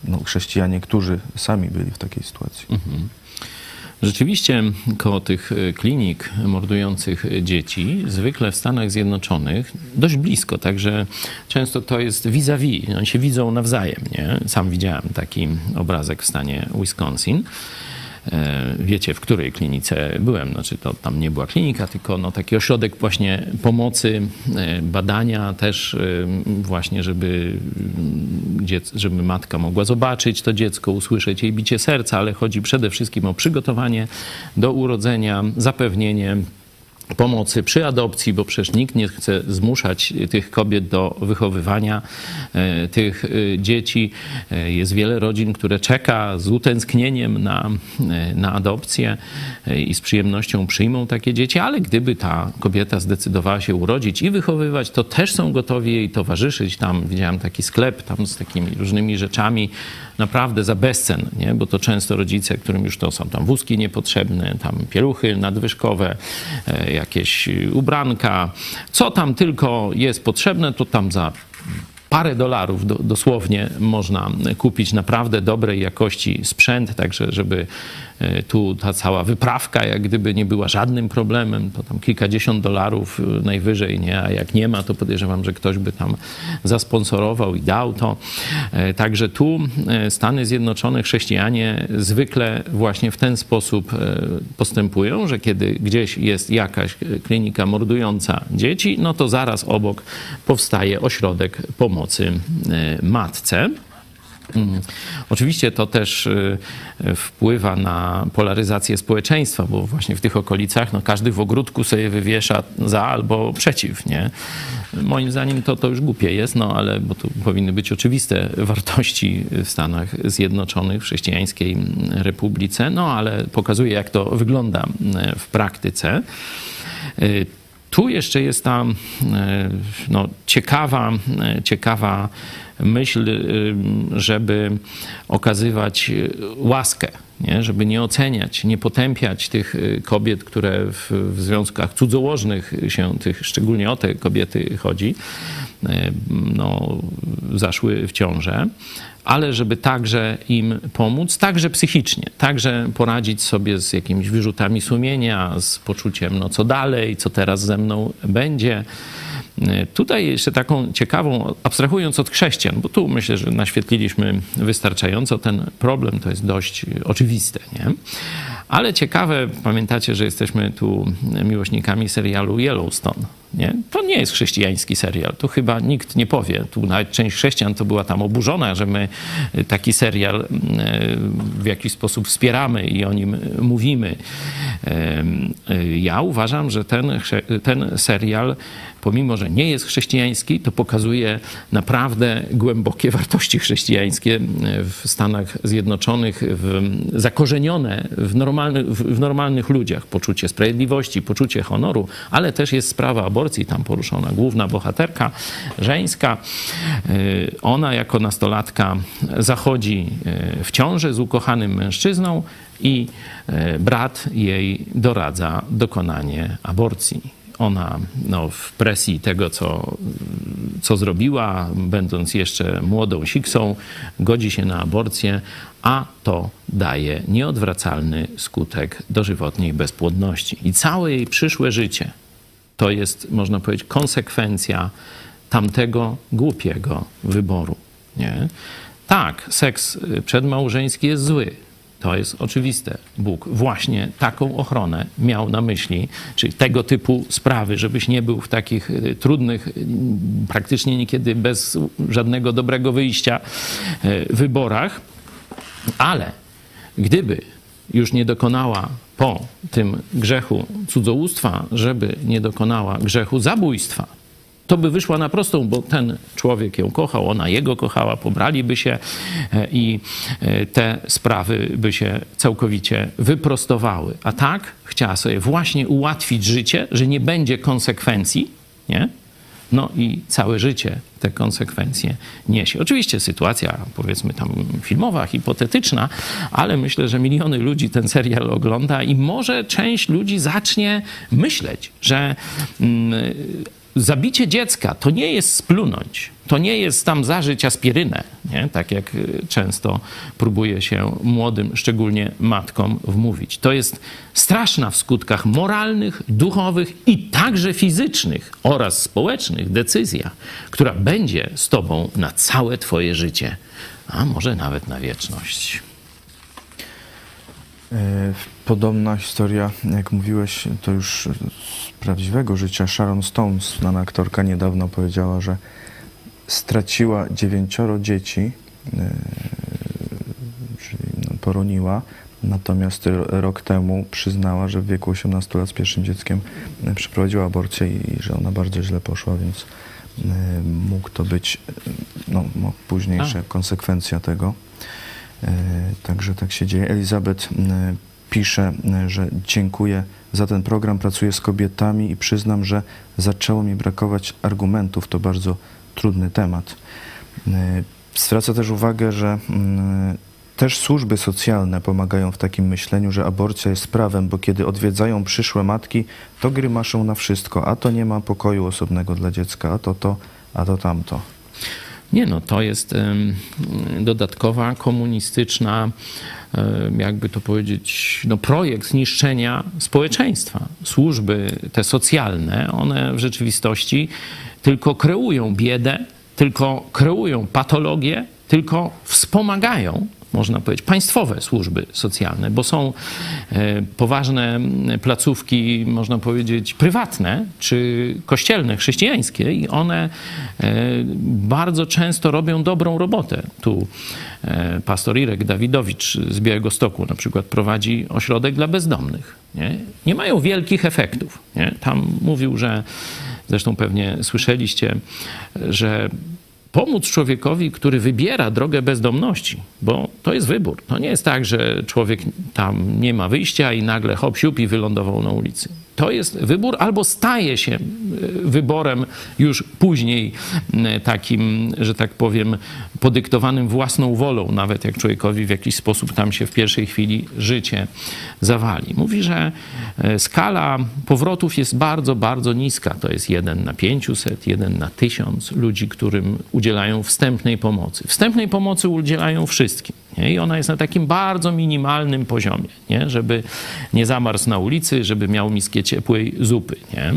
no, chrześcijanie, którzy sami byli w takiej sytuacji. Mhm. Rzeczywiście koło tych klinik mordujących dzieci, zwykle w Stanach Zjednoczonych, dość blisko, także często to jest vis-a-vis, oni się widzą nawzajem. Nie? Sam widziałem taki obrazek w stanie Wisconsin. E, Wiecie, w której klinice byłem? Znaczy, to tam nie była klinika, tylko no, taki ośrodek właśnie pomocy, e, badania też e, właśnie, żeby, mm, żeby matka mogła zobaczyć to dziecko, usłyszeć jej bicie serca, ale chodzi przede wszystkim o przygotowanie do urodzenia, zapewnienie pomocy przy adopcji, bo przecież nikt nie chce zmuszać tych kobiet do wychowywania e, tych e, dzieci. E, jest wiele rodzin, które czeka z utęsknieniem na, na adopcję i z przyjemnością przyjmą takie dzieci, ale gdyby ta kobieta zdecydowała się urodzić i wychowywać, to też są gotowi jej towarzyszyć. Tam widziałem taki sklep tam z takimi różnymi rzeczami, naprawdę za bezcen, nie? bo to często rodzice, którym już to są tam wózki niepotrzebne, tam pieluchy nadwyżkowe, jakieś ubranka, co tam tylko jest potrzebne, to tam za parę dolarów do, dosłownie można kupić naprawdę dobrej jakości sprzęt, także żeby e, tu ta cała wyprawka jak gdyby nie była żadnym problemem, to tam kilkadziesiąt dolarów e, najwyżej, nie? A jak nie ma, to podejrzewam, że ktoś by tam zasponsorował i dał to. E, także tu Stany Zjednoczone, chrześcijanie zwykle właśnie w ten sposób postępują, że kiedy gdzieś jest jakaś klinika mordująca dzieci, no to zaraz obok powstaje ośrodek pomocy e, matce. Mm. Oczywiście to też e, wpływa na polaryzację społeczeństwa, bo właśnie w tych okolicach no, każdy w ogródku sobie wywiesza za albo przeciw. Nie? Moim zdaniem to, to już głupie jest, no ale bo tu powinny być oczywiste wartości w Stanach Zjednoczonych, w chrześcijańskiej republice, no ale pokazuje, jak to wygląda e, w praktyce. Tu jeszcze jest ta e, no, ciekawa, e, ciekawa myśl, e, żeby okazywać łaskę, nie? żeby nie oceniać, nie potępiać tych kobiet, które w, w związkach cudzołożnych się, tych, szczególnie o te kobiety chodzi, no, zaszły w ciążę, ale żeby także im pomóc, także psychicznie, także poradzić sobie z jakimiś wyrzutami sumienia, z poczuciem, no co dalej, co teraz ze mną będzie. Tutaj jeszcze taką ciekawą, abstrahując od chrześcijan, bo tu myślę, że naświetliliśmy wystarczająco ten problem, to jest dość oczywiste, nie? Ale ciekawe, pamiętacie, że jesteśmy tu miłośnikami serialu Yellowstone. Nie? To nie jest chrześcijański serial. Tu chyba nikt nie powie. Tu nawet część chrześcijan to była tam oburzona, że my taki serial e, w jakiś sposób wspieramy i o nim mówimy. E, ja uważam, że ten, ten serial pomimo że nie jest chrześcijański, to pokazuje naprawdę głębokie wartości chrześcijańskie w Stanach Zjednoczonych, w, zakorzenione w, normalny, w, w normalnych ludziach. Poczucie sprawiedliwości, poczucie honoru, ale też jest sprawa aborcji tam poruszona. Główna bohaterka żeńska, y, ona jako nastolatka zachodzi y, w ciąży z ukochanym mężczyzną i brat jej doradza dokonanie aborcji ona no, w presji tego, co, co zrobiła, będąc jeszcze młodą siksą, godzi się na aborcję, a to daje nieodwracalny skutek dożywotniej bezpłodności. I całe jej przyszłe życie to jest, można powiedzieć, konsekwencja tamtego głupiego wyboru. Nie? Tak, seks przedmałżeński jest zły, to jest oczywiste. Bóg właśnie taką ochronę miał na myśli, czyli tego typu sprawy, żebyś nie był w takich y, trudnych, y, praktycznie niekiedy bez żadnego dobrego wyjścia y, wyborach. Ale gdyby już nie dokonała po tym grzechu cudzołóstwa, żeby nie dokonała grzechu zabójstwa, to by wyszła na prostą, bo ten człowiek ją kochał, ona jego kochała, pobraliby się e, i e, te sprawy by się całkowicie wyprostowały. A tak chciała sobie właśnie ułatwić życie, że nie będzie konsekwencji, nie? No i całe życie te konsekwencje niesie. Oczywiście sytuacja, powiedzmy tam filmowa, hipotetyczna, ale myślę, że miliony ludzi ten serial ogląda i może część ludzi zacznie myśleć, że. Mm, zabicie dziecka to nie jest splunąć, to nie jest tam zażyć aspirynę, nie? tak jak y, często próbuje się młodym, szczególnie matkom, wmówić. To jest straszna w skutkach moralnych, duchowych i także fizycznych oraz społecznych decyzja, która będzie z tobą na całe twoje życie, a może nawet na wieczność. Podobna historia, jak mówiłeś, to już z prawdziwego życia. Sharon Stone, znana aktorka, niedawno powiedziała, że straciła dziewięcioro dzieci, e, czyli no, poroniła, Natomiast rok temu przyznała, że w wieku 18 lat z pierwszym dzieckiem e, przeprowadziła aborcję i, że ona bardzo źle poszła, więc e, mógł to być no, późniejsza konsekwencja tego. Także tak się dzieje. Elizabeth pisze, e, że dziękuję za ten program, pracuję z kobietami i przyznam, że zaczęło mi brakować argumentów. To bardzo trudny temat. E, Zwraca też uwagę, że mm, też służby socjalne pomagają w takim myśleniu, że aborcja jest prawem, bo kiedy odwiedzają przyszłe matki, to grymaszą na wszystko, a to nie ma pokoju osobnego dla dziecka, a to to, a to tamto. Nie no, to jest dodatkowa komunistyczna, jakby to powiedzieć, no projekt zniszczenia społeczeństwa. Służby te socjalne, one w rzeczywistości tylko kreują biedę, tylko kreują patologię, tylko wspomagają można powiedzieć, państwowe służby socjalne, bo są e, poważne placówki, można powiedzieć, prywatne czy kościelne, chrześcijańskie i one e, bardzo często robią dobrą robotę. Tu e, pastor Irek Dawidowicz z Białego Stoku na przykład prowadzi ośrodek dla bezdomnych. Nie, nie mają wielkich efektów. Nie? Tam mówił, że zresztą pewnie słyszeliście, że pomóc człowiekowi, który wybiera drogę bezdomności, bo to jest wybór. To nie jest tak, że człowiek tam nie ma wyjścia i nagle hop siup i wylądował na ulicy. To jest wybór albo staje się e, wyborem już później takim, że tak powiem, podyktowanym własną wolą, nawet jak człowiekowi w jakiś sposób tam się w pierwszej chwili życie zawali. Mówi, że e, skala powrotów jest bardzo, bardzo niska. To jest jeden na 500, jeden na 1000 ludzi, którym udzielają wstępnej pomocy. Wstępnej pomocy udzielają wszystkim. Nie? I ona jest na takim bardzo minimalnym poziomie, nie? żeby nie zamarzł na ulicy, żeby miał miskę ciepłej zupy. Nie?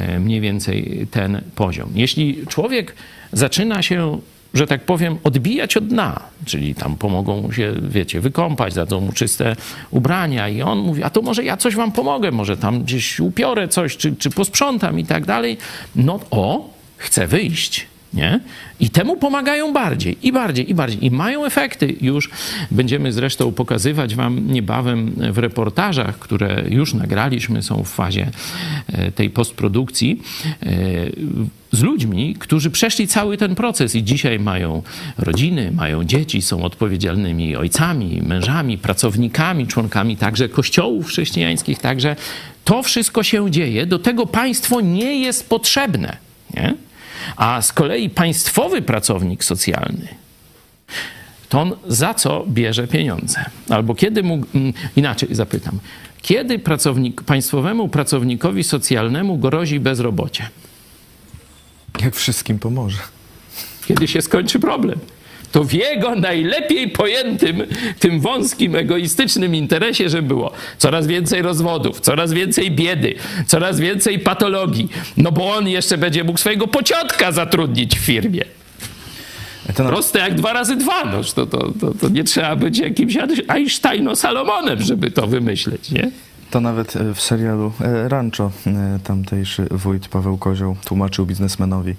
E, Mniej więcej ten poziom. Jeśli człowiek zaczyna się że tak powiem, odbijać od dna, czyli tam pomogą się, wiecie, wykąpać, dadzą mu czyste ubrania i on mówi, a to może ja coś wam pomogę, może tam gdzieś upiorę coś, czy, czy posprzątam i tak dalej. No o, chcę wyjść. Nie? I temu pomagają bardziej, i bardziej, i bardziej. I mają efekty. Już będziemy zresztą pokazywać Wam niebawem w reportażach, które już nagraliśmy, są w fazie e, tej postprodukcji, e, z ludźmi, którzy przeszli cały ten proces i dzisiaj mają rodziny, mają dzieci, są odpowiedzialnymi ojcami, mężami, pracownikami, członkami także kościołów chrześcijańskich. Także to wszystko się dzieje. Do tego państwo nie jest potrzebne. Nie? A z kolei państwowy pracownik socjalny, to on za co bierze pieniądze? Albo kiedy mógł, inaczej zapytam, kiedy pracownik, państwowemu pracownikowi socjalnemu grozi bezrobocie? Jak wszystkim pomoże. Kiedy się skończy problem? To w jego najlepiej pojętym, tym wąskim, egoistycznym interesie, że było coraz więcej rozwodów, coraz więcej biedy, coraz więcej patologii. No bo on jeszcze będzie mógł swojego pociotka zatrudnić w firmie. To Proste jak dwa razy dwa. No, to, to, to, to nie trzeba być jakimś Einsteino-Salomonem, żeby to wymyśleć, nie? To nawet e, w serialu e, Rancho e, tamtejszy wójt Paweł Kozioł tłumaczył biznesmenowi,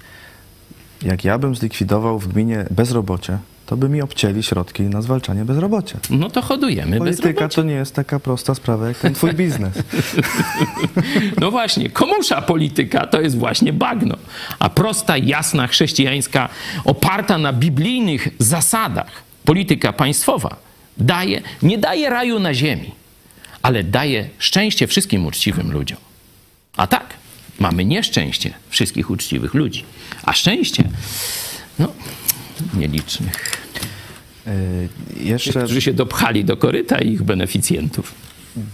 jak ja bym zlikwidował w gminie bezrobocie, to by mi obcięli środki na zwalczanie bezrobocia. No to hodujemy Polityka bezrobocie. to nie jest taka prosta sprawa jak ten twój biznes. No właśnie, komusza polityka to jest właśnie bagno. A prosta, jasna, chrześcijańska, oparta na biblijnych zasadach polityka państwowa daje, nie daje raju na ziemi, ale daje szczęście wszystkim uczciwym ludziom. A tak, mamy nieszczęście wszystkich uczciwych ludzi, a szczęście, no, nielicznych, E, Jeszcze którzy się dopchali do koryta i ich beneficjentów.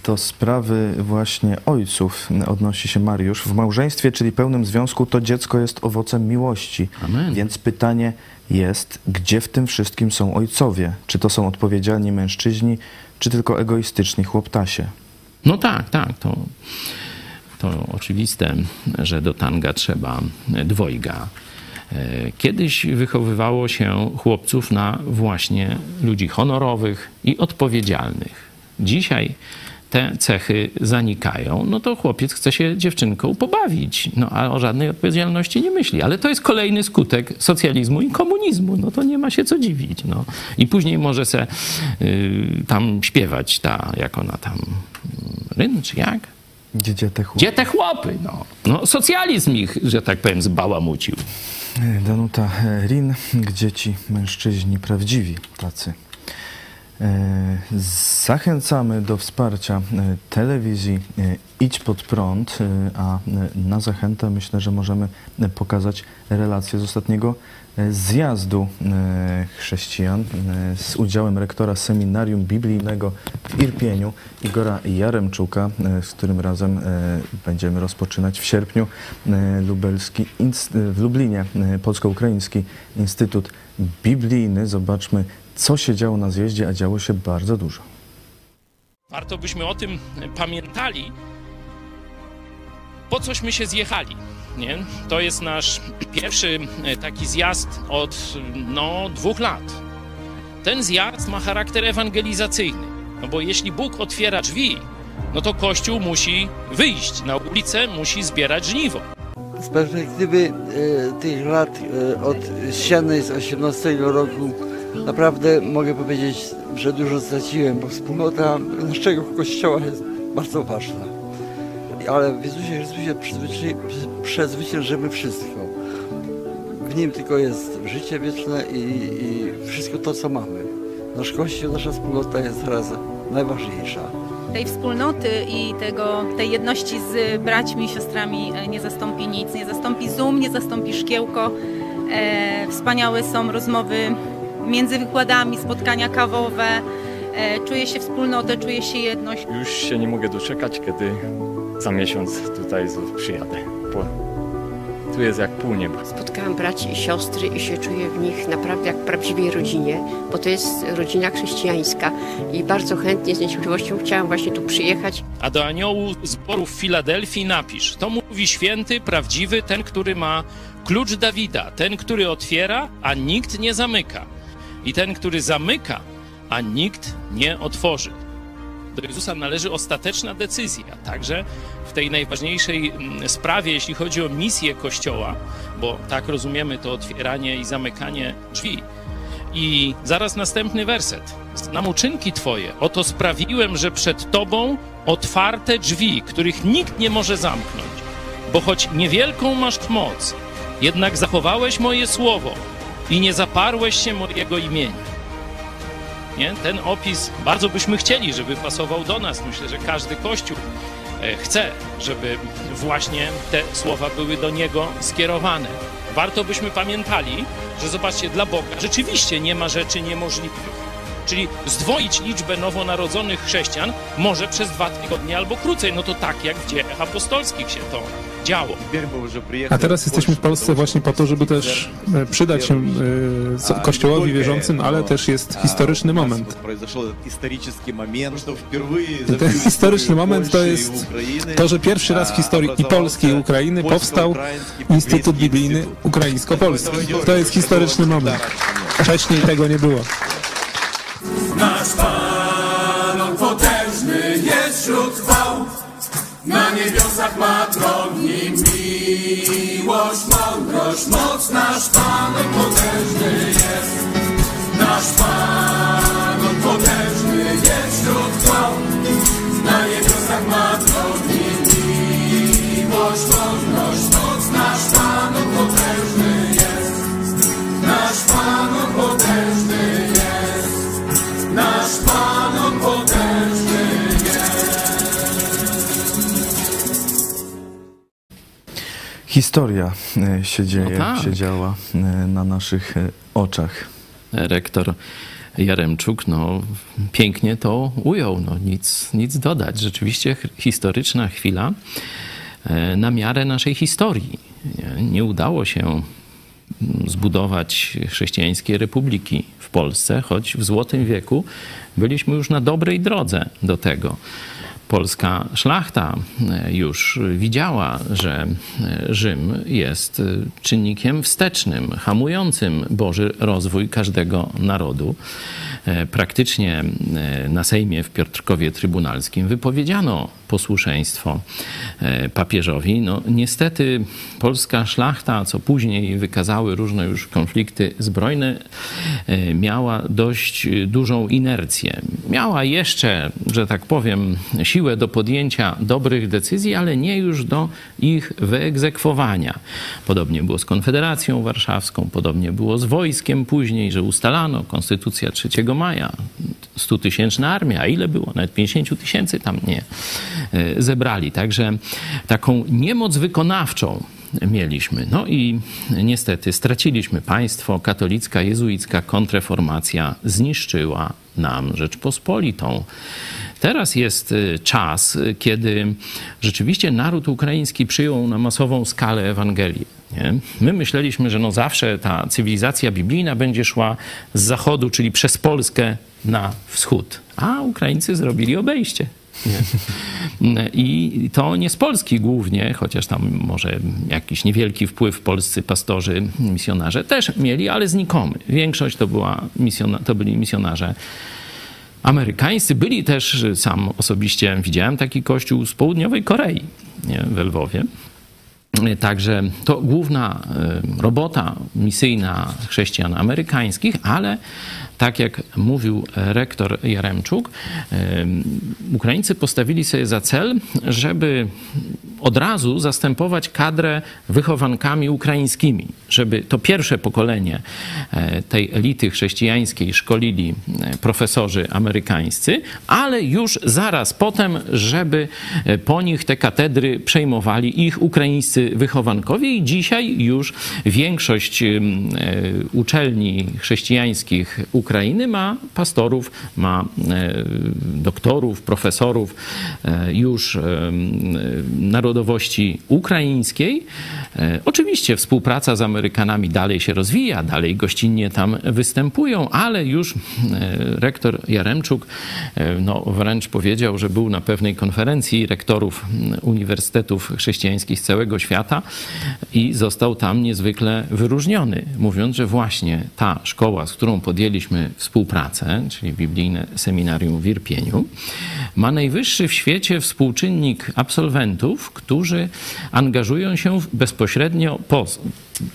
do sprawy właśnie ojców odnosi się Mariusz. W małżeństwie, czyli pełnym związku, to dziecko jest owocem miłości. Amen. Więc pytanie jest, gdzie w tym wszystkim są ojcowie? Czy to są odpowiedzialni mężczyźni, czy tylko egoistyczni chłoptasie? No tak, tak, to, to oczywiste, że do tanga trzeba dwojga. E, Kiedyś wychowywało się chłopców na właśnie ludzi honorowych i odpowiedzialnych. Dzisiaj te cechy zanikają, no to chłopiec chce się dziewczynką pobawić, no a o żadnej odpowiedzialności nie myśli. Ale to jest kolejny skutek socjalizmu i komunizmu, no to nie ma się co dziwić. No. I później może se y, tam śpiewać ta, jak ona tam, Ryn czy jak? Gdzie te chłopy? Gdzie te chłopy? No, no socjalizm ich, że tak powiem, zbałamucił. Danuta Rin, gdzie ci mężczyźni prawdziwi tacy? E, Zachęcamy do wsparcia e, telewizji e, Idź pod prąd, e, a e, na zachętę myślę, że możemy e, pokazać relację z ostatniego e, zjazdu e, chrześcijan e, z udziałem rektora seminarium biblijnego w Irpieniu Igora Jaremczuka, e, z którym razem będziemy rozpoczynać w sierpniu lubelski, w Lublinie Polsko-Ukraiński Instytut Biblijny. Zobaczmy, co się działo na zjeździe, a działo się bardzo dużo. Warto byśmy o tym pamiętali, po cośmy się zjechali. Nie? To jest nasz pierwszy e, taki zjazd od no, dwóch lat. Ten zjazd ma charakter ewangelizacyjny, no bo jeśli Bóg otwiera drzwi, no to Kościół musi wyjść na ulicę, musi zbierać żniwo. Z perspektywy e, tych lat e, od ściany z 18 roku naprawdę mogę powiedzieć, że dużo straciłem, bo wspólnota naszego kościoła jest bardzo ważna. Ale w Jezusie Chrystusie przezwycię- przezwyciężymy wszystko. W Nim tylko jest życie wieczne i, i wszystko to, co mamy. Nasz Kościół, nasza wspólnota jest teraz najważniejsza. Tej wspólnoty i tego, tej jedności z braćmi i siostrami e, nie zastąpi nic. Nie zastąpi Zoom, nie zastąpi szkiełko. E, wspaniałe są rozmowy między wykładami, spotkania kawowe. E, czuję się wspólnotę, czuję się jedność. Już się nie mogę doczekać, kiedy za miesiąc tutaj znów przyjadę. Po... Tu jest jak pół nieba. Spotkałam braci i siostry i się czuję w nich naprawdę jak w prawdziwej rodzinie, bo to jest rodzina chrześcijańska i bardzo chętnie z niecierpliwością chciałam właśnie tu przyjechać. A do aniołu zboru w Filadelfii napisz: To mówi święty, prawdziwy, ten, który ma klucz Dawida, ten, który otwiera, a nikt nie zamyka, i ten, który zamyka, a nikt nie otworzy. Do Jezusa należy ostateczna decyzja, także w tej najważniejszej mm, sprawie, jeśli chodzi o misję Kościoła, bo tak rozumiemy to otwieranie i zamykanie drzwi. I zaraz następny werset. Znam uczynki Twoje, oto sprawiłem, że przed Tobą otwarte drzwi, których nikt nie może zamknąć. Bo choć niewielką masz moc, jednak zachowałeś moje słowo i nie zaparłeś się mojego imienia. Nie? Ten opis bardzo byśmy chcieli, żeby pasował do nas. Myślę, że każdy kościół e, chce, żeby właśnie te słowa były do niego skierowane. Warto byśmy pamiętali, że zobaczcie, dla Boga rzeczywiście nie ma rzeczy niemożliwych. Czyli zdwoić liczbę nowonarodzonych chrześcijan może przez dwa tygodnie albo krócej. No to tak jak w dziejach apostolskich się to działo. A teraz jesteśmy w Polsce właśnie po to, żeby też e, przydać się e, Kościołowi wierzącym, ale też jest historyczny moment. I ten historyczny moment to jest to, że pierwszy raz w historii i Polski, i Ukrainy powstał Instytut Biblijny Ukraińsko-Polski. To jest historyczny moment. Wcześniej tego nie było. Nasz Pan, on potężny jest wśród chwał. Na niebiosach ma tron nim miłość, mądrość, moc. Nasz Pan, on potężny jest. Nasz Pan, Historia e, się dzieje, No tak. się działa e, na naszych e, oczach. rektor Jaremczuk no, pięknie to ujął. No, nic, nic dodać. Rzeczywiście historyczna chwila na miarę naszej historii. Nie, nie udało się zbudować chrześcijańskiej republiki w Polsce, choć w Złotym Wieku byliśmy już na dobrej drodze do tego. Polska szlachta e, już widziała, że Rzym jest czynnikiem wstecznym, hamującym Boży rozwój każdego narodu. Praktycznie na Sejmie w Piotrkowie Trybunalskim wypowiedziano posłuszeństwo papieżowi. No, niestety polska szlachta, co później wykazały różne już konflikty zbrojne, miała dość dużą inercję. Miała jeszcze, że tak powiem, siłę do podjęcia dobrych decyzji, ale nie już do ich wyegzekwowania. Podobnie było z Konfederacją Warszawską, podobnie było z wojskiem później, że ustalano Konstytucja 3 maja, 100-tysięczna armia, a ile było? Nawet 50 tysięcy tam nie e, zebrali. Także taką niemoc wykonawczą mieliśmy. No i niestety straciliśmy państwo. Katolicka, jezuicka kontreformacja zniszczyła nam Rzeczpospolitą. Teraz jest y, czas, kiedy rzeczywiście naród ukraiński przyjął na masową skalę Ewangelię. Nie? My myśleliśmy, że no zawsze ta cywilizacja biblijna będzie szła z zachodu, czyli przez Polskę na wschód, a Ukraińcy zrobili obejście. I to nie z Polski głównie, chociaż tam może jakiś niewielki wpływ polscy pastorzy, misjonarze też mieli, ale znikomy. Większość to, była misjona, to byli misjonarze amerykańscy. Byli też, sam osobiście widziałem taki kościół z południowej Korei, nie, w Lwowie. Także to główna e, robota misyjna chrześcijan amerykańskich, ale tak jak mówił rektor Jaremczuk, Ukraińcy postawili sobie za cel, żeby od razu zastępować kadrę wychowankami ukraińskimi, żeby to pierwsze pokolenie e, tej elity chrześcijańskiej szkolili e, profesorzy amerykańscy, ale już zaraz potem, żeby e, po nich te katedry przejmowali ich ukraińscy wychowankowie i dzisiaj już większość uczelni chrześcijańskich Ukrainy ma pastorów, ma doktorów, profesorów już e, narodowości ukraińskiej. Oczywiście współpraca z Amerykanami dalej się rozwija, dalej gościnnie tam występują, ale już rektor Jaremczuk no, wręcz powiedział, że był na pewnej konferencji rektorów uniwersytetów chrześcijańskich z całego świata i został tam niezwykle wyróżniony, mówiąc, że właśnie ta szkoła, z którą podjęliśmy współpracę, czyli biblijne seminarium w Irpieniu, ma najwyższy w świecie współczynnik absolwentów, którzy angażują się bezpośrednio po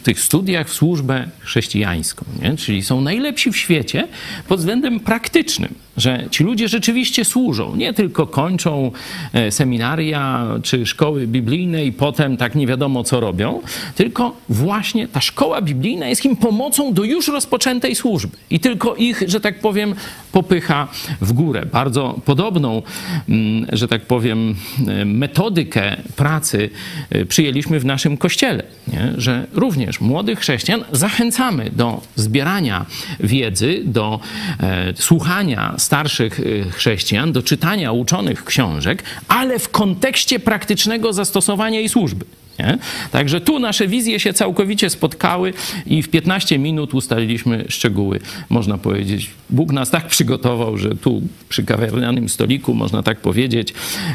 tych studiach w służbę chrześcijańską, nie? czyli są najlepsi w świecie pod względem praktycznym, że ci ludzie rzeczywiście służą, nie tylko kończą e, seminaria czy szkoły biblijne i potem tak nie wiadomo co robią, tylko właśnie ta szkoła biblijna jest im pomocą do już rozpoczętej służby i tylko ich, że tak powiem, popycha w górę. Bardzo podobną, mm, że tak powiem, e, metodykę pracy e, przyjęliśmy w naszym kościele, nie? że również młodych chrześcijan zachęcamy do zbierania wiedzy, do e, słuchania starszych e, chrześcijan, do czytania uczonych książek, ale w kontekście praktycznego zastosowania i służby. Nie? Także tu nasze wizje się całkowicie spotkały i w 15 minut ustaliliśmy szczegóły. Można powiedzieć, Bóg nas tak przygotował, że tu przy kawiarnianym stoliku, można tak powiedzieć,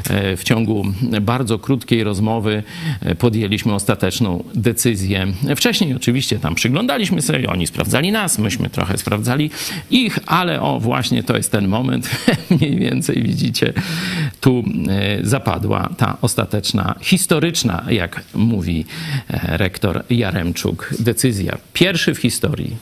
e, w ciągu bardzo krótkiej rozmowy e, podjęliśmy ostateczną decyzję. Wcześniej oczywiście tam przyglądaliśmy sobie, oni sprawdzali nas, myśmy trochę sprawdzali ich, ale o właśnie to jest ten moment, mniej więcej widzicie, tu e, zapadła ta ostateczna, historyczna, jak mówi rektor Jaremczuk, decyzja. Pierwszy w historii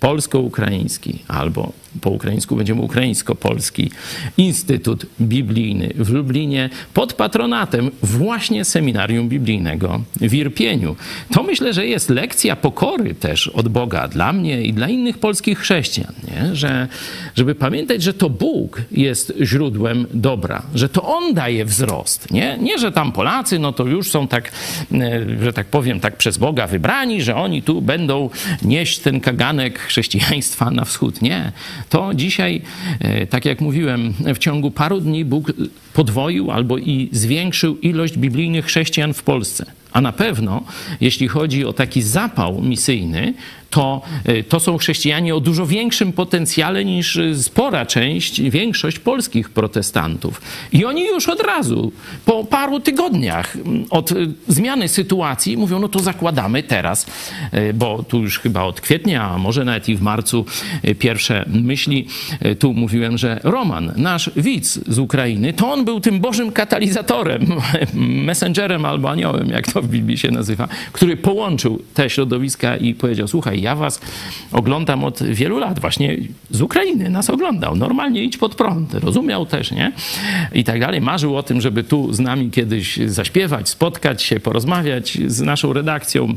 polsko-ukraiński albo po ukraińsku będziemy ukraińsko-polski Instytut Biblijny w Lublinie pod patronatem właśnie seminarium biblijnego w Irpieniu. To myślę, że jest lekcja pokory też od Boga dla mnie i dla innych polskich chrześcijan, nie? Że, żeby pamiętać, że to Bóg jest źródłem dobra, że to On daje wzrost. Nie, nie że tam Polacy, no to już są tak, e, że tak powiem, tak przez Boga wybrani, że oni tu będą nieść ten kaganek chrześcijaństwa na wschód. Nie to dzisiaj, e, tak jak mówiłem, w ciągu paru dni Bóg podwoił albo i zwiększył ilość biblijnych chrześcijan w Polsce. A na pewno, jeśli chodzi o taki zapał misyjny, to, y, to są chrześcijanie o dużo większym potencjale niż spora część, większość polskich protestantów. I oni już od razu, po paru tygodniach mm, od zmiany sytuacji, mówią: No to zakładamy teraz, bo tu już chyba od kwietnia, a może nawet i w marcu pierwsze myśli. Tu mówiłem, że Roman, nasz widz z Ukrainy, to on był tym Bożym katalizatorem, messengerem albo aniołem, jak to w Biblii się nazywa, który połączył te środowiska i powiedział: Słuchaj, ja was oglądam od wielu lat, właśnie z Ukrainy nas oglądał. Normalnie idź pod prąd, rozumiał też, nie? I tak dalej. Marzył o tym, żeby tu z nami kiedyś zaśpiewać, spotkać się, porozmawiać z naszą redakcją.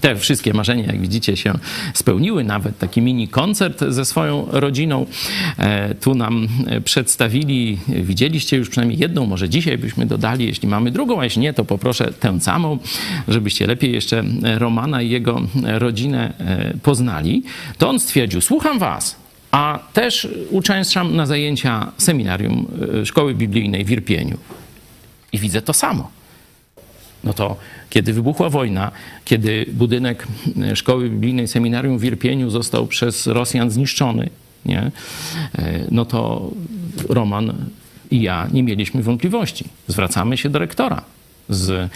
Te wszystkie marzenia, jak widzicie, się spełniły. Nawet taki mini koncert ze swoją rodziną e, tu nam e, przedstawili. Widzieliście już przynajmniej jedną, może dzisiaj byśmy dodali, jeśli mamy drugą, a jeśli nie, to poproszę tę samą, żebyście lepiej jeszcze Romana i jego rodzinę e, poznali. To on stwierdził: Słucham Was, a też uczęszczam na zajęcia seminarium Szkoły Biblijnej w Irpieniu. I widzę to samo. No to kiedy wybuchła wojna, kiedy budynek e, szkoły biblijnej seminarium w Irpieniu został przez Rosjan zniszczony, nie? E, no to Roman i ja nie mieliśmy wątpliwości. Zwracamy się do rektora z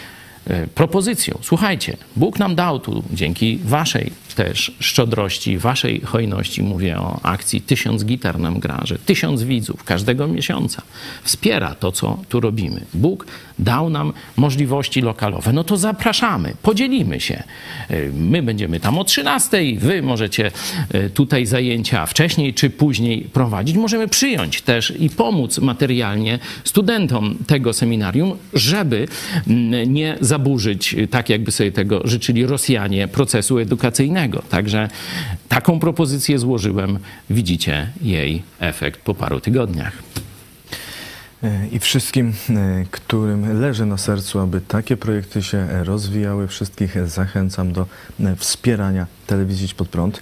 propozycją. Słuchajcie, Bóg nam dał tu dzięki waszej też szczodrości, waszej hojności, mówię o akcji Tysiąc Gitar nam gra, że tysiąc widzów każdego miesiąca wspiera to, co tu robimy. Bóg dał nam możliwości lokalowe. No to zapraszamy, podzielimy się. E, my będziemy tam o 13, wy możecie e, tutaj zajęcia wcześniej czy później prowadzić. Możemy przyjąć też i pomóc materialnie studentom tego seminarium, żeby nie zaburzyć, tak jakby sobie tego życzyli Rosjanie, procesu edukacyjnego. Także taką propozycję złożyłem. Widzicie jej efekt po paru tygodniach. I wszystkim, e, którym leży na sercu, aby takie projekty się rozwijały, wszystkich zachęcam do e, wspierania telewizji pod prąd.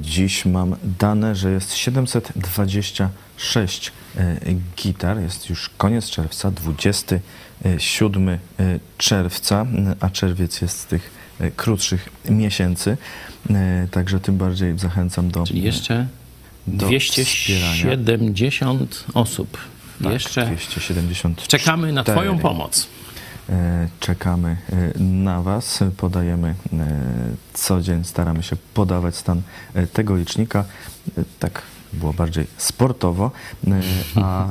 Dziś mam dane, że jest 726 gitar. Jest już koniec czerwca, 27 czerwca, a czerwiec jest z tych krótszych miesięcy. Także tym bardziej zachęcam do. Czyli jeszcze do 270 wspierania. osób tak, Jeszcze 270. Czekamy na Twoją pomoc. E, czekamy e, na Was, podajemy e, co dzień, staramy się podawać stan tego licznika. Tak było bardziej sportowo, a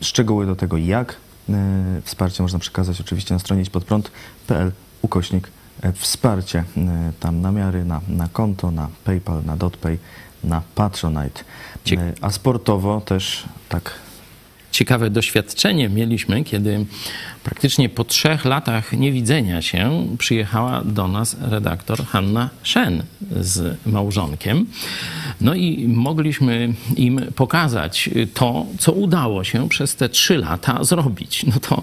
szczegóły do tego, jak wsparcie można przekazać oczywiście na stronie idźpodprąd.pl ukośnik wsparcie. Tam namiary na, na konto, na PayPal, na DotPay, na Patronite. A sportowo też tak ciekawe doświadczenie mieliśmy, kiedy praktycznie po trzech latach niewidzenia się przyjechała do nas redaktor Hanna Szen z małżonkiem. No i mogliśmy im pokazać to, co udało się przez te trzy lata zrobić. No to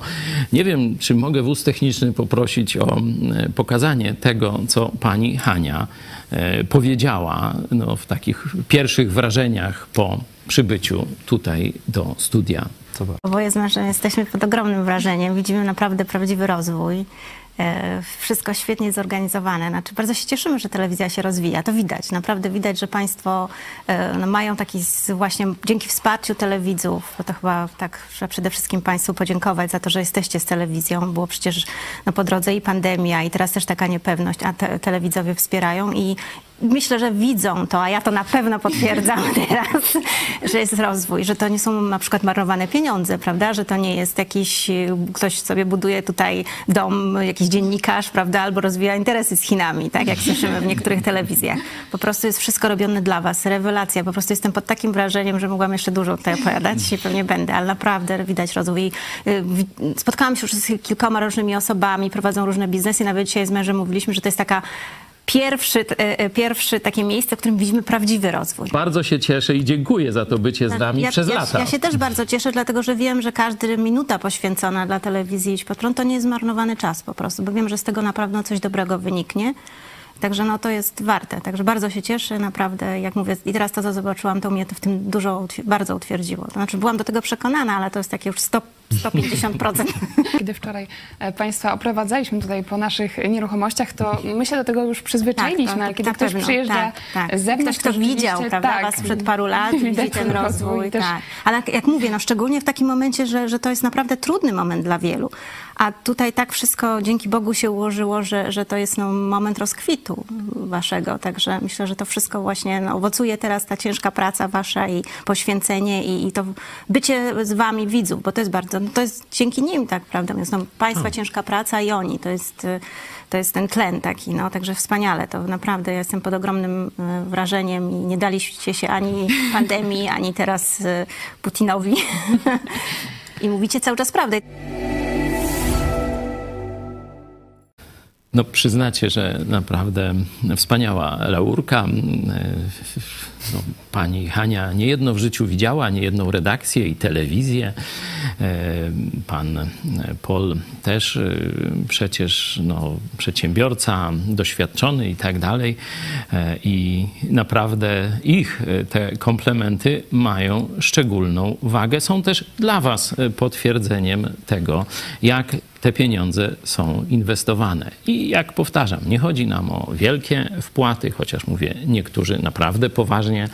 nie wiem, czy mogę wóz techniczny poprosić o e, pokazanie tego, co pani Hania e, powiedziała no, w takich pierwszych wrażeniach po przybyciu tutaj do studia. Oboje z mężem jesteśmy pod ogromnym wrażeniem. Widzimy naprawdę prawdziwy rozwój. E, wszystko świetnie zorganizowane. Znaczy, bardzo się cieszymy, że telewizja się rozwija. To widać. Naprawdę widać, że Państwo e, no, mają taki właśnie dzięki wsparciu telewidzów, bo to chyba tak, że przede wszystkim Państwu podziękować za to, że jesteście z telewizją. Było przecież no, po drodze i pandemia, i teraz też taka niepewność, a te, telewidzowie wspierają i, myślę, że widzą to, a ja to na pewno potwierdzam teraz, że jest rozwój, że to nie są na przykład marnowane pieniądze, prawda, że to nie jest jakiś, ktoś sobie buduje tutaj dom, jakiś dziennikarz, prawda, albo rozwija interesy z Chinami, tak? Jak słyszymy w niektórych telewizjach. Po prostu jest wszystko robione dla was, rewelacja, po prostu jestem pod takim wrażeniem, że mogłam jeszcze dużo tutaj opowiadać. I pewnie będę, ale naprawdę widać rozwój. Y, spotkałam się już z kilkoma różnymi osobami, prowadzą różne biznesy, nawet dzisiaj z mężem mówiliśmy, że to jest taka pierwszy, e, e, pierwszy takie miejsce, w którym widzimy prawdziwy rozwój. Bardzo się cieszę i dziękuję za to bycie z tak, nami ja, przez ja, lata. Ja się też bardzo cieszę, dlatego że wiem, że każda minuta poświęcona dla telewizji Idź Patron to nie jest zmarnowany czas po prostu, bo wiem, że z tego naprawdę coś dobrego wyniknie. Także no to jest warte. Także bardzo się cieszę, naprawdę, jak mówię, i teraz to, co zobaczyłam, to mnie to w tym dużo, bardzo utwierdziło. To znaczy byłam do tego przekonana, ale to jest takie już 100 150%. Kiedy wczoraj e, Państwa oprowadzaliśmy tutaj po naszych nieruchomościach, to my się do tego już przyzwyczailiśmy, Tak, to- ale kiedy ktoś pewno, przyjeżdża tak, tak. z zewnątrz, Ktoś, kto to widział prawda, tak, was przed paru lat, widzi ten rozwój. też- Tak. Ale jak, jak mówię, no szczególnie w takim momencie, że, że to jest naprawdę trudny moment dla wielu. A tutaj tak wszystko dzięki Bogu się ułożyło, że, że to jest no, moment rozkwitu waszego. Także myślę, że to wszystko właśnie no, owocuje teraz ta ciężka praca wasza i poświęcenie i, i to bycie z wami widzów, bo to jest bardzo, no, to jest dzięki nim tak, prawda? Więc no, państwa ciężka praca i oni, to jest, y, to jest ten tlen taki, no, także wspaniale. To naprawdę ja jestem pod ogromnym y, wrażeniem i nie daliście się ani pandemii, ani teraz y, Putinowi. I mówicie cały czas prawdę. No przyznacie, że naprawdę wspaniała laurka. No, pani Hania niejedno w życiu widziała, niejedną redakcję i telewizję. E, Pan Paul też e, przecież no, przedsiębiorca, doświadczony i tak dalej. E, I naprawdę ich e, te komplementy mają szczególną wagę. Są też dla Was e, potwierdzeniem tego, jak te pieniądze są inwestowane. I jak powtarzam, nie chodzi nam o wielkie wpłaty, chociaż mówię, niektórzy naprawdę poważnie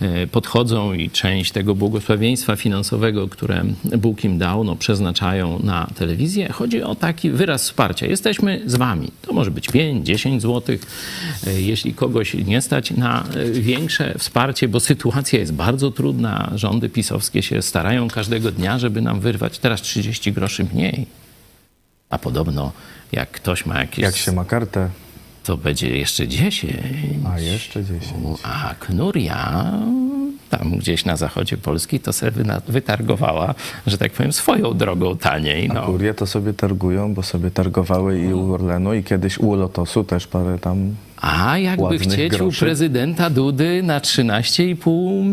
e, podchodzą i część tego błogosławieństwa finansowego, które Bóg im dał, no, przeznaczają na telewizję. Chodzi o taki wyraz wsparcia. Jesteśmy z wami. To może być 5, 10 złotych. E, Jeśli kogoś nie stać na e, większe wsparcie, bo sytuacja jest bardzo trudna, rządy pisowskie się starają każdego dnia, żeby nam wyrwać teraz 30 groszy mniej. A podobno, jak ktoś ma jakieś. Jak się ma kartę, To będzie jeszcze 10. a jeszcze 10. A Knuria, tam gdzieś na zachodzie Polski, to sobie wytargowała, że tak powiem, swoją drogą taniej. A No. kurie to sobie targują, bo sobie targowały i u Orlenu i kiedyś u Lotosu też parę tam A jakby chcieć u groszy. prezydenta Dudy na 13,5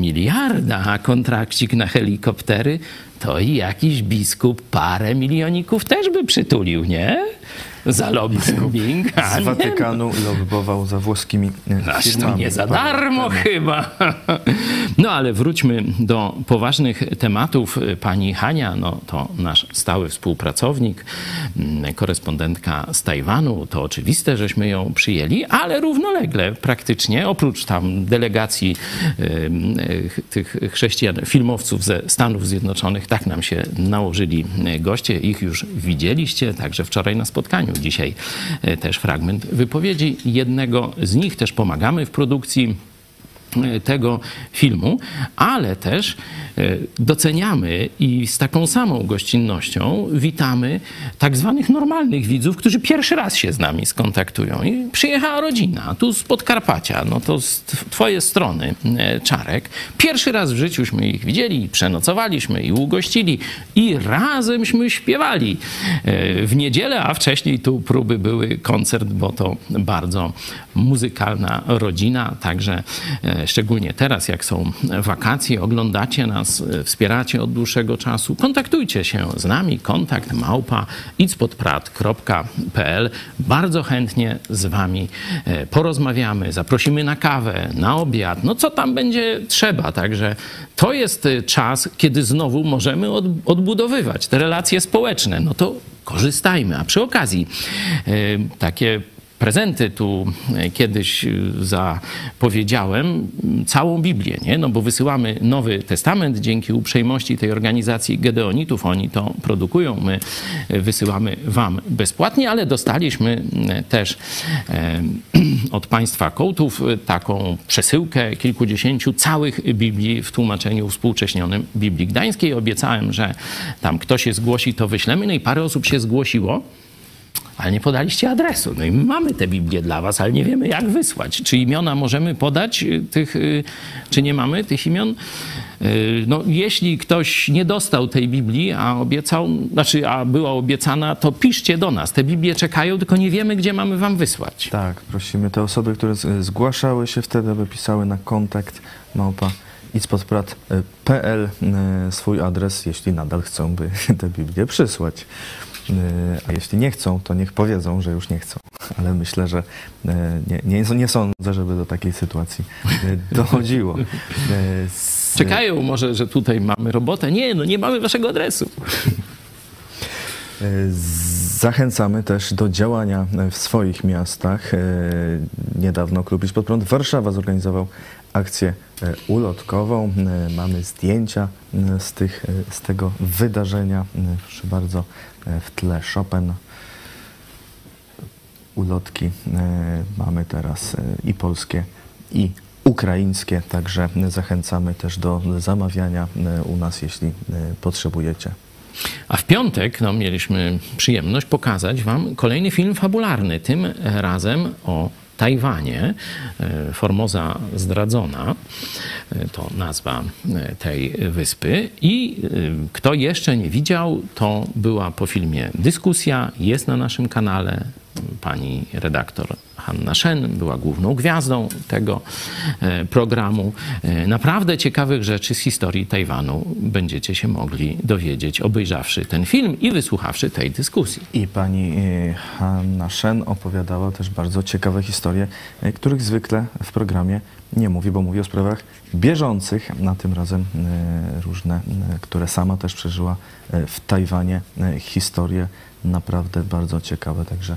miliarda kontrakcik na helikoptery, to i jakiś biskup parę milioników też by przytulił, nie? Za lobbying. z Watykanu lobbował za włoskimi e, Aż to nie za darmo chyba. No ale wróćmy do poważnych tematów. Pani Hania, no to nasz stały współpracownik, mm, korespondentka z Tajwanu. To oczywiste, żeśmy ją przyjęli, ale równolegle praktycznie, oprócz tam delegacji ym, y, tych chrześcijan, filmowców ze Stanów Zjednoczonych, tak nam się nałożyli goście. Ich już widzieliście, także wczoraj na spotkaniu. Dzisiaj y, też fragment wypowiedzi jednego z nich. Też pomagamy w produkcji e, tego filmu, ale też e, doceniamy i z taką samą gościnnością witamy tak zwanych normalnych widzów, którzy pierwszy raz się z nami skontaktują. I przyjechała rodzina, tu z Podkarpacia, no to z tw- twojej strony, e, Czarek. Pierwszy raz w życiuśmy ich widzieli, przenocowaliśmy i ugościli i razemśmy śpiewali e, w niedzielę, a wcześniej tu próby były koncert, bo to bardzo muzykalna rodzina, także e, szczególnie teraz, jak są wakacje, oglądacie nas, e, wspieracie od dłuższego czasu, kontaktujcie się z nami, kontakt małpa itspodprat.pl. Bardzo chętnie z wami e, porozmawiamy, zaprosimy na kawę, na obiad, no co tam będzie trzeba, także to jest e, czas, kiedy znowu możemy od, odbudowywać te relacje społeczne, no to korzystajmy. A przy okazji takie prezenty tu e, kiedyś e, zapowiedziałem całą Biblię, nie? No bo wysyłamy Nowy Testament dzięki uprzejmości tej organizacji Gedeonitów. Oni to produkują, my e, wysyłamy wam bezpłatnie, ale dostaliśmy też od państwa kołtów taką przesyłkę kilkudziesięciu całych Biblii w tłumaczeniu współcześnionym Biblii Gdańskiej. Obiecałem, że tam kto się zgłosi, to wyślemy. No i parę osób się zgłosiło ale nie podaliście adresu. No i mamy tę Biblię dla was, ale nie wiemy jak wysłać. Czy imiona możemy podać y, tych, y, czy nie mamy tych imion? Y, No, jeśli ktoś nie dostał tej Biblii, a obiecał, znaczy, a była obiecana, to piszcie do nas. Te Biblie czekają, tylko nie wiemy, gdzie mamy wam wysłać. Tak, prosimy te osoby, które zgłaszały się wtedy, aby pisały na kontakt małpa itspodprat.pl swój adres, jeśli nadal chcą, by tę Biblię przysłać. E, A jeśli nie chcą, to niech powiedzą, że już nie chcą. ale myślę, że e, nie, nie, nie sądzę, żeby do takiej sytuacji e, dochodziło. Z... Czekają może, że tutaj mamy robotę. Nie, no nie mamy waszego adresu. Zachęcamy też do działania w swoich miastach. Niedawno Klub Idź Pod Prąd Warszawa zorganizował akcję ulotkową. Mamy zdjęcia z, tych, z tego wydarzenia. Proszę bardzo, w tle Chopin ulotki e, mamy teraz e, i polskie, i ukraińskie, także zachęcamy też do zamawiania e, u nas, jeśli potrzebujecie. A w piątek no, mieliśmy przyjemność pokazać Wam kolejny film fabularny, tym razem o Tajwanie. Formoza zdradzona to nazwa tej wyspy. I kto jeszcze nie widział, to była po filmie dyskusja, jest na naszym kanale pani redaktor Hanna Szen była główną gwiazdą tego e, programu. E, naprawdę ciekawych rzeczy z historii Tajwanu będziecie się mogli dowiedzieć, obejrzawszy ten film i wysłuchawszy tej dyskusji. I pani e, Hanna Szen opowiadała też bardzo ciekawe historie, których zwykle w programie nie mówi, bo mówi o sprawach bieżących, a tym razem różne, które sama też przeżyła w Tajwanie, historie naprawdę bardzo ciekawe, także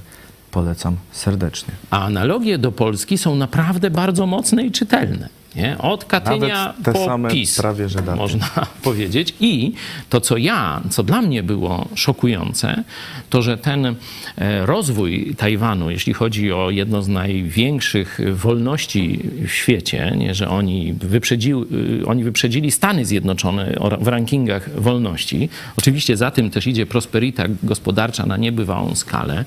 polecam serdecznie. A analogie do Polski są naprawdę bardzo mocne i czytelne. Nie? Od Katynia te po same PiS, prawie, że daty. można powiedzieć. I to, co ja, co dla mnie było szokujące, to, że ten e, rozwój Tajwanu, jeśli chodzi o jedno z największych wolności w świecie, nie? że oni, wyprzedził, y, oni wyprzedzili Stany Zjednoczone w rankingach wolności. Oczywiście za tym też idzie prosperita gospodarcza na niebywałą skalę,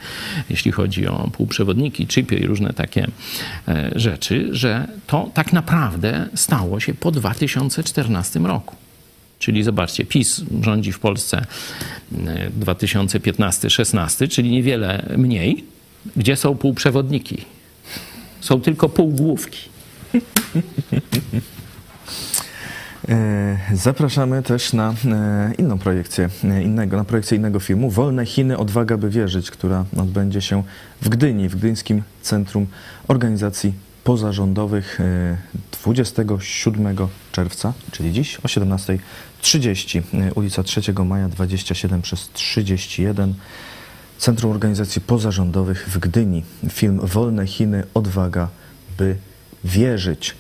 jeśli chodzi o półprzewodniki, chipy i różne takie e, rzeczy, że to tak naprawdę naprawdę stało się po 2014 roku. Czyli zobaczcie, PiS rządzi w Polsce 2015-16, e, czyli niewiele mniej. Gdzie są półprzewodniki? Są tylko półgłówki. E, zapraszamy też na e, inną projekcję, innego, na projekcję innego filmu Wolne Chiny, odwaga by wierzyć, która odbędzie się w Gdyni, w Gdyńskim Centrum Organizacji pozarządowych 27 e, czerwca, czyli dziś o 17.30, e, ulica 3 Maja 27 przez 31. Centrum Organizacji Pozarządowych w Gdyni. Film Wolne Chiny, odwaga, by wierzyć.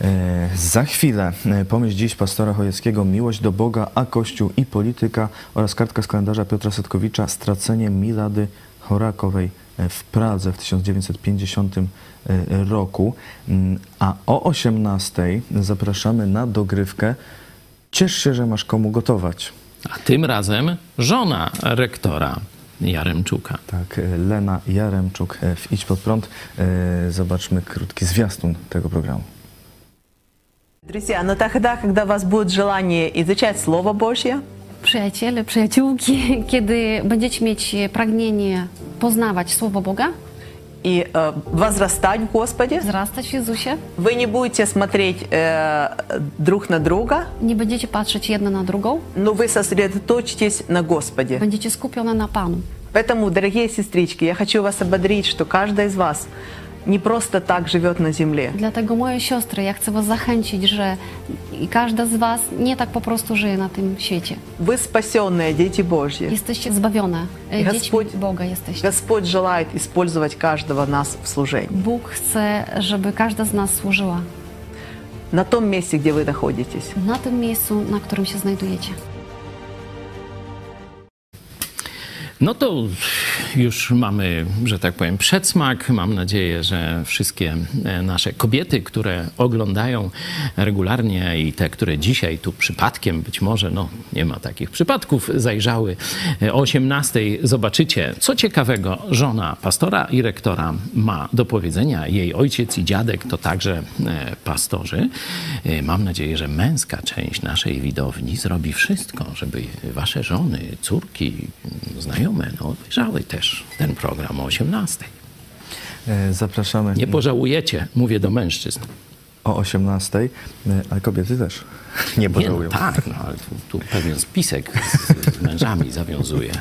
E, za chwilę pomyśl dziś pastora Chojeckiego Miłość do Boga, a Kościół i polityka oraz kartka z kalendarza Piotra Setkowicza Stracenie Milady Horakowej w Pradze w 1950 e, roku. Mm, a o 18 zapraszamy na dogrywkę. Ciesz się, że masz komu gotować. A tym razem żona rektora Jaremczuka. Tak, e, Lena Jaremczuk e, w Idź Pod Prąd. Zobaczmy krótki zwiastun tego programu. Друзья, но тогда, когда у вас будет желание изучать Слово Божье, przyjaciele, przyjaciółki, kiedy będziecie mieć pragnienie poznawać Słowo Boga и э, возрастать в Господе, wzrastać w Jezusie, вы не будете смотреть э, друг на друга, nie będziecie patrzeć jedna na drugą, но вы сосредоточитесь на Господе. będziecie skupione na Panu. Поэтому, дорогие сестрички, я хочу вас ободрить, что каждая из вас – nie prosto tak живет na ziemi. Dlatego moje siostry, ja chcę was zachęcić, że i każda z was nie tak po prostu żyje na tym świecie. Wy спасенные, dzieci Bożie. Jesteście zbawione, e, dziećmi Boga jesteście. Господь желает использовать каждого нас в служении. Bóg chce, żeby każda z nas służyła. Na tym miejscu, gdzie wy находитесь. Na tym miejscu, na którym się znajdujecie. No to już mamy, że tak powiem, przedsmak. Mam nadzieję, że wszystkie e, nasze kobiety, które oglądają regularnie i te, które dzisiaj tu przypadkiem, być może, no nie ma takich przypadków, zajrzały e, o 18 zobaczycie, co ciekawego żona pastora i rektora ma do powiedzenia. Jej ojciec i dziadek to także e, pastorzy. Mam nadzieję, że męska część naszej widowni zrobi wszystko, żeby wasze żony, córki, znajome, no, obejrzały też ten program o 18. E, zapraszamy. Nie pożałujecie, mówię do mężczyzn. O 18, e, ale kobiety też nie pożałują. Nie, no tak, no, ale tu, tu pewien spisek z, z mężami zawiązuje.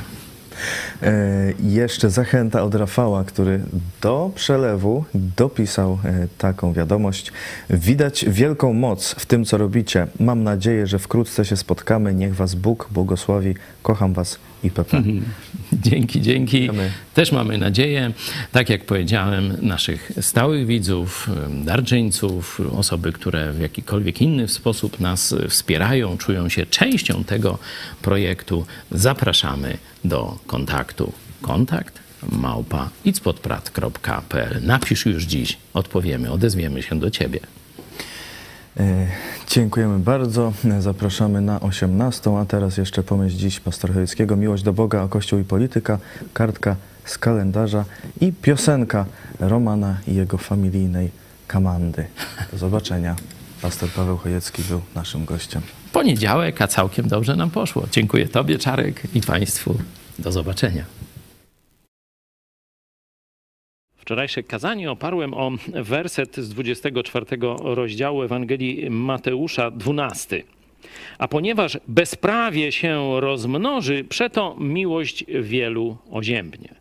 E, jeszcze zachęta od Rafała, który do przelewu dopisał e, taką wiadomość. Widać wielką moc w tym, co robicie. Mam nadzieję, że wkrótce się spotkamy. Niech Was Bóg błogosławi. Kocham Was i PP. Dzięki, dzięki. Też mamy nadzieję, tak jak powiedziałem, naszych stałych widzów, darczyńców, osoby, które w jakikolwiek inny sposób nas wspierają, czują się częścią tego projektu. Zapraszamy do kontaktu. Kontakt małpa itspodprat.pl. Napisz już dziś, odpowiemy, odezwiemy się do Ciebie. E, dziękujemy bardzo. Zapraszamy na 18, a teraz jeszcze pomyśl dziś pastor Chojeckiego. Miłość do Boga, o Kościół i polityka, kartka z kalendarza i piosenka Romana i jego familijnej kamandy. Do zobaczenia. Pastor Paweł Chojecki był naszym gościem. Poniedziałek, a całkiem dobrze nam poszło. Dziękuję Tobie, Czarek, i Państwu. Do zobaczenia. Wczorajsze kazanie oparłem o werset z 24 rozdziału Ewangelii Mateusza 12. A ponieważ bezprawie się rozmnoży, przeto miłość wielu oziębnie.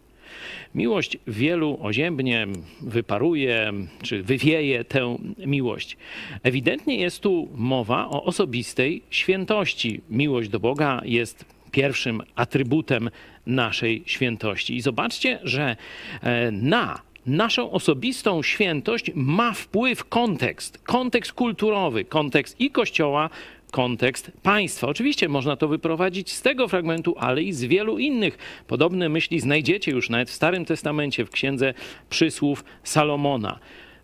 Miłość wielu oziębnie, wyparuje czy wywieje tę miłość. Ewidentnie jest tu mowa o osobistej świętości. Miłość do Boga jest pierwszym atrybutem naszej świętości. I zobaczcie, że e, na naszą osobistą świętość ma wpływ kontekst, kontekst kulturowy, kontekst i Kościoła, kontekst państwa. Oczywiście można to wyprowadzić z tego fragmentu, ale i z wielu innych. Podobne myśli znajdziecie już nawet w Starym Testamencie, w Księdze Przysłów Salomona.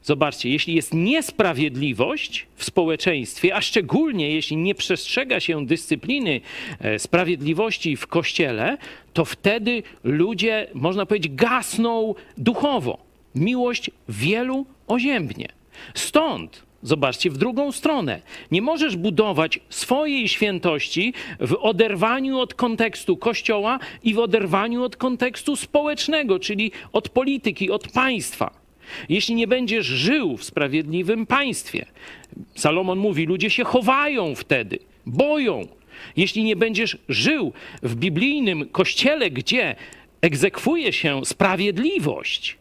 Zobaczcie, jeśli jest niesprawiedliwość w społeczeństwie, a szczególnie jeśli nie przestrzega się dyscypliny e, sprawiedliwości w kościele, to wtedy ludzie, można powiedzieć, gasną duchowo. Miłość wielu oziębnie. Stąd Zobaczcie, w drugą stronę. Nie możesz budować swojej świętości w oderwaniu od kontekstu kościoła i w oderwaniu od kontekstu społecznego, czyli od polityki, od państwa. Jeśli nie będziesz żył w sprawiedliwym państwie, Salomon mówi, ludzie się chowają wtedy, boją. Jeśli nie będziesz żył w biblijnym kościele, gdzie egzekwuje się sprawiedliwość,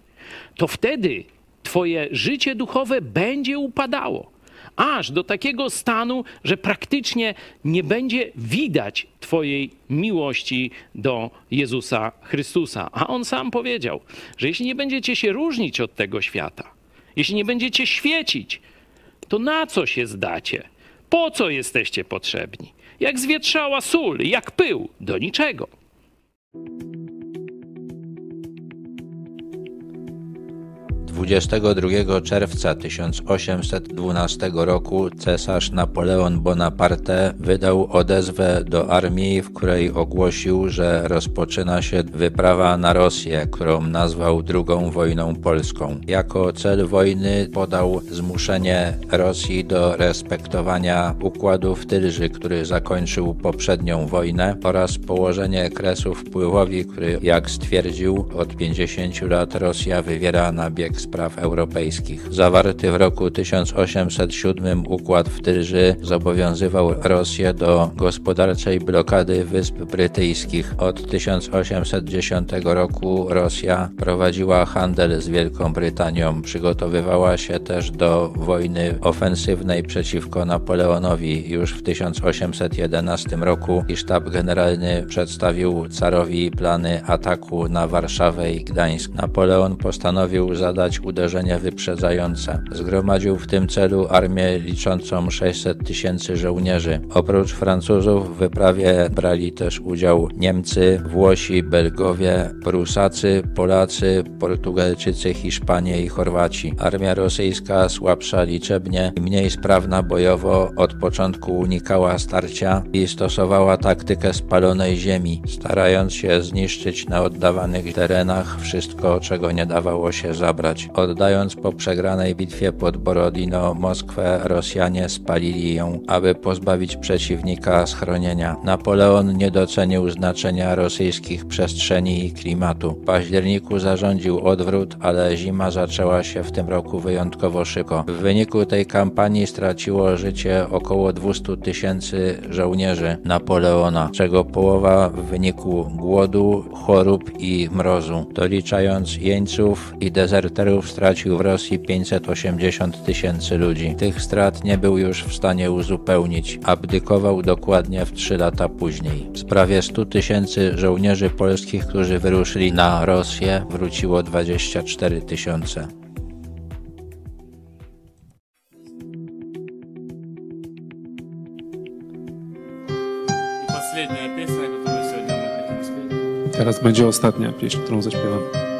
to wtedy Twoje życie duchowe będzie upadało aż do takiego stanu, że praktycznie nie będzie widać Twojej miłości do Jezusa Chrystusa. A On sam powiedział, że jeśli nie będziecie się różnić od tego świata, jeśli nie będziecie świecić, to na co się zdacie? Po co jesteście potrzebni? Jak zwietrzała sól, jak pył, do niczego. 22 czerwca 1812 roku cesarz Napoleon Bonaparte wydał odezwę do armii, w której ogłosił, że rozpoczyna się wyprawa na Rosję, którą nazwał II wojną polską. Jako cel wojny podał zmuszenie Rosji do respektowania układu w Tylży, który zakończył poprzednią wojnę oraz położenie kresu wpływowi, który, jak stwierdził, od 50 lat Rosja wywiera na bieg spraw europejskich. Zawarty w roku 1807 układ w Tylży zobowiązywał Rosję do gospodarczej blokady Wysp Brytyjskich. Od 1810 roku Rosja prowadziła handel z Wielką Brytanią. Przygotowywała się też do wojny ofensywnej przeciwko Napoleonowi. Już w 1811 roku i sztab generalny przedstawił carowi plany ataku na Warszawę i Gdańsk. Napoleon postanowił zadać uderzenie wyprzedzające. Zgromadził w tym celu armię liczącą 600 tysięcy żołnierzy. Oprócz Francuzów w wyprawie brali też udział Niemcy, Włosi, Belgowie, Prusacy, Polacy, Portugalczycy, Hiszpanie i Chorwaci. Armia rosyjska słabsza liczebnie i mniej sprawna bojowo od początku unikała starcia i stosowała taktykę spalonej ziemi, starając się zniszczyć na oddawanych terenach wszystko, czego nie dawało się zabrać. Oddając po przegranej bitwie pod Borodino Moskwę, Rosjanie spalili ją, aby pozbawić przeciwnika schronienia. Napoleon nie docenił znaczenia rosyjskich przestrzeni i klimatu. W październiku zarządził odwrót, ale zima zaczęła się w tym roku wyjątkowo szybko. W wyniku tej kampanii straciło życie około 200 tysięcy żołnierzy Napoleona, czego połowa w wyniku głodu, chorób i mrozu. Doliczając jeńców i dezerterów stracił w Rosji 580 tysięcy ludzi. Tych strat nie był już w stanie uzupełnić. Abdykował dokładnie w trzy lata później. Z prawie 100 tysięcy żołnierzy polskich, którzy wyruszyli na Rosję, wróciło 24 tysiące. Teraz będzie ostatnia pieśń, którą zaśpiewam.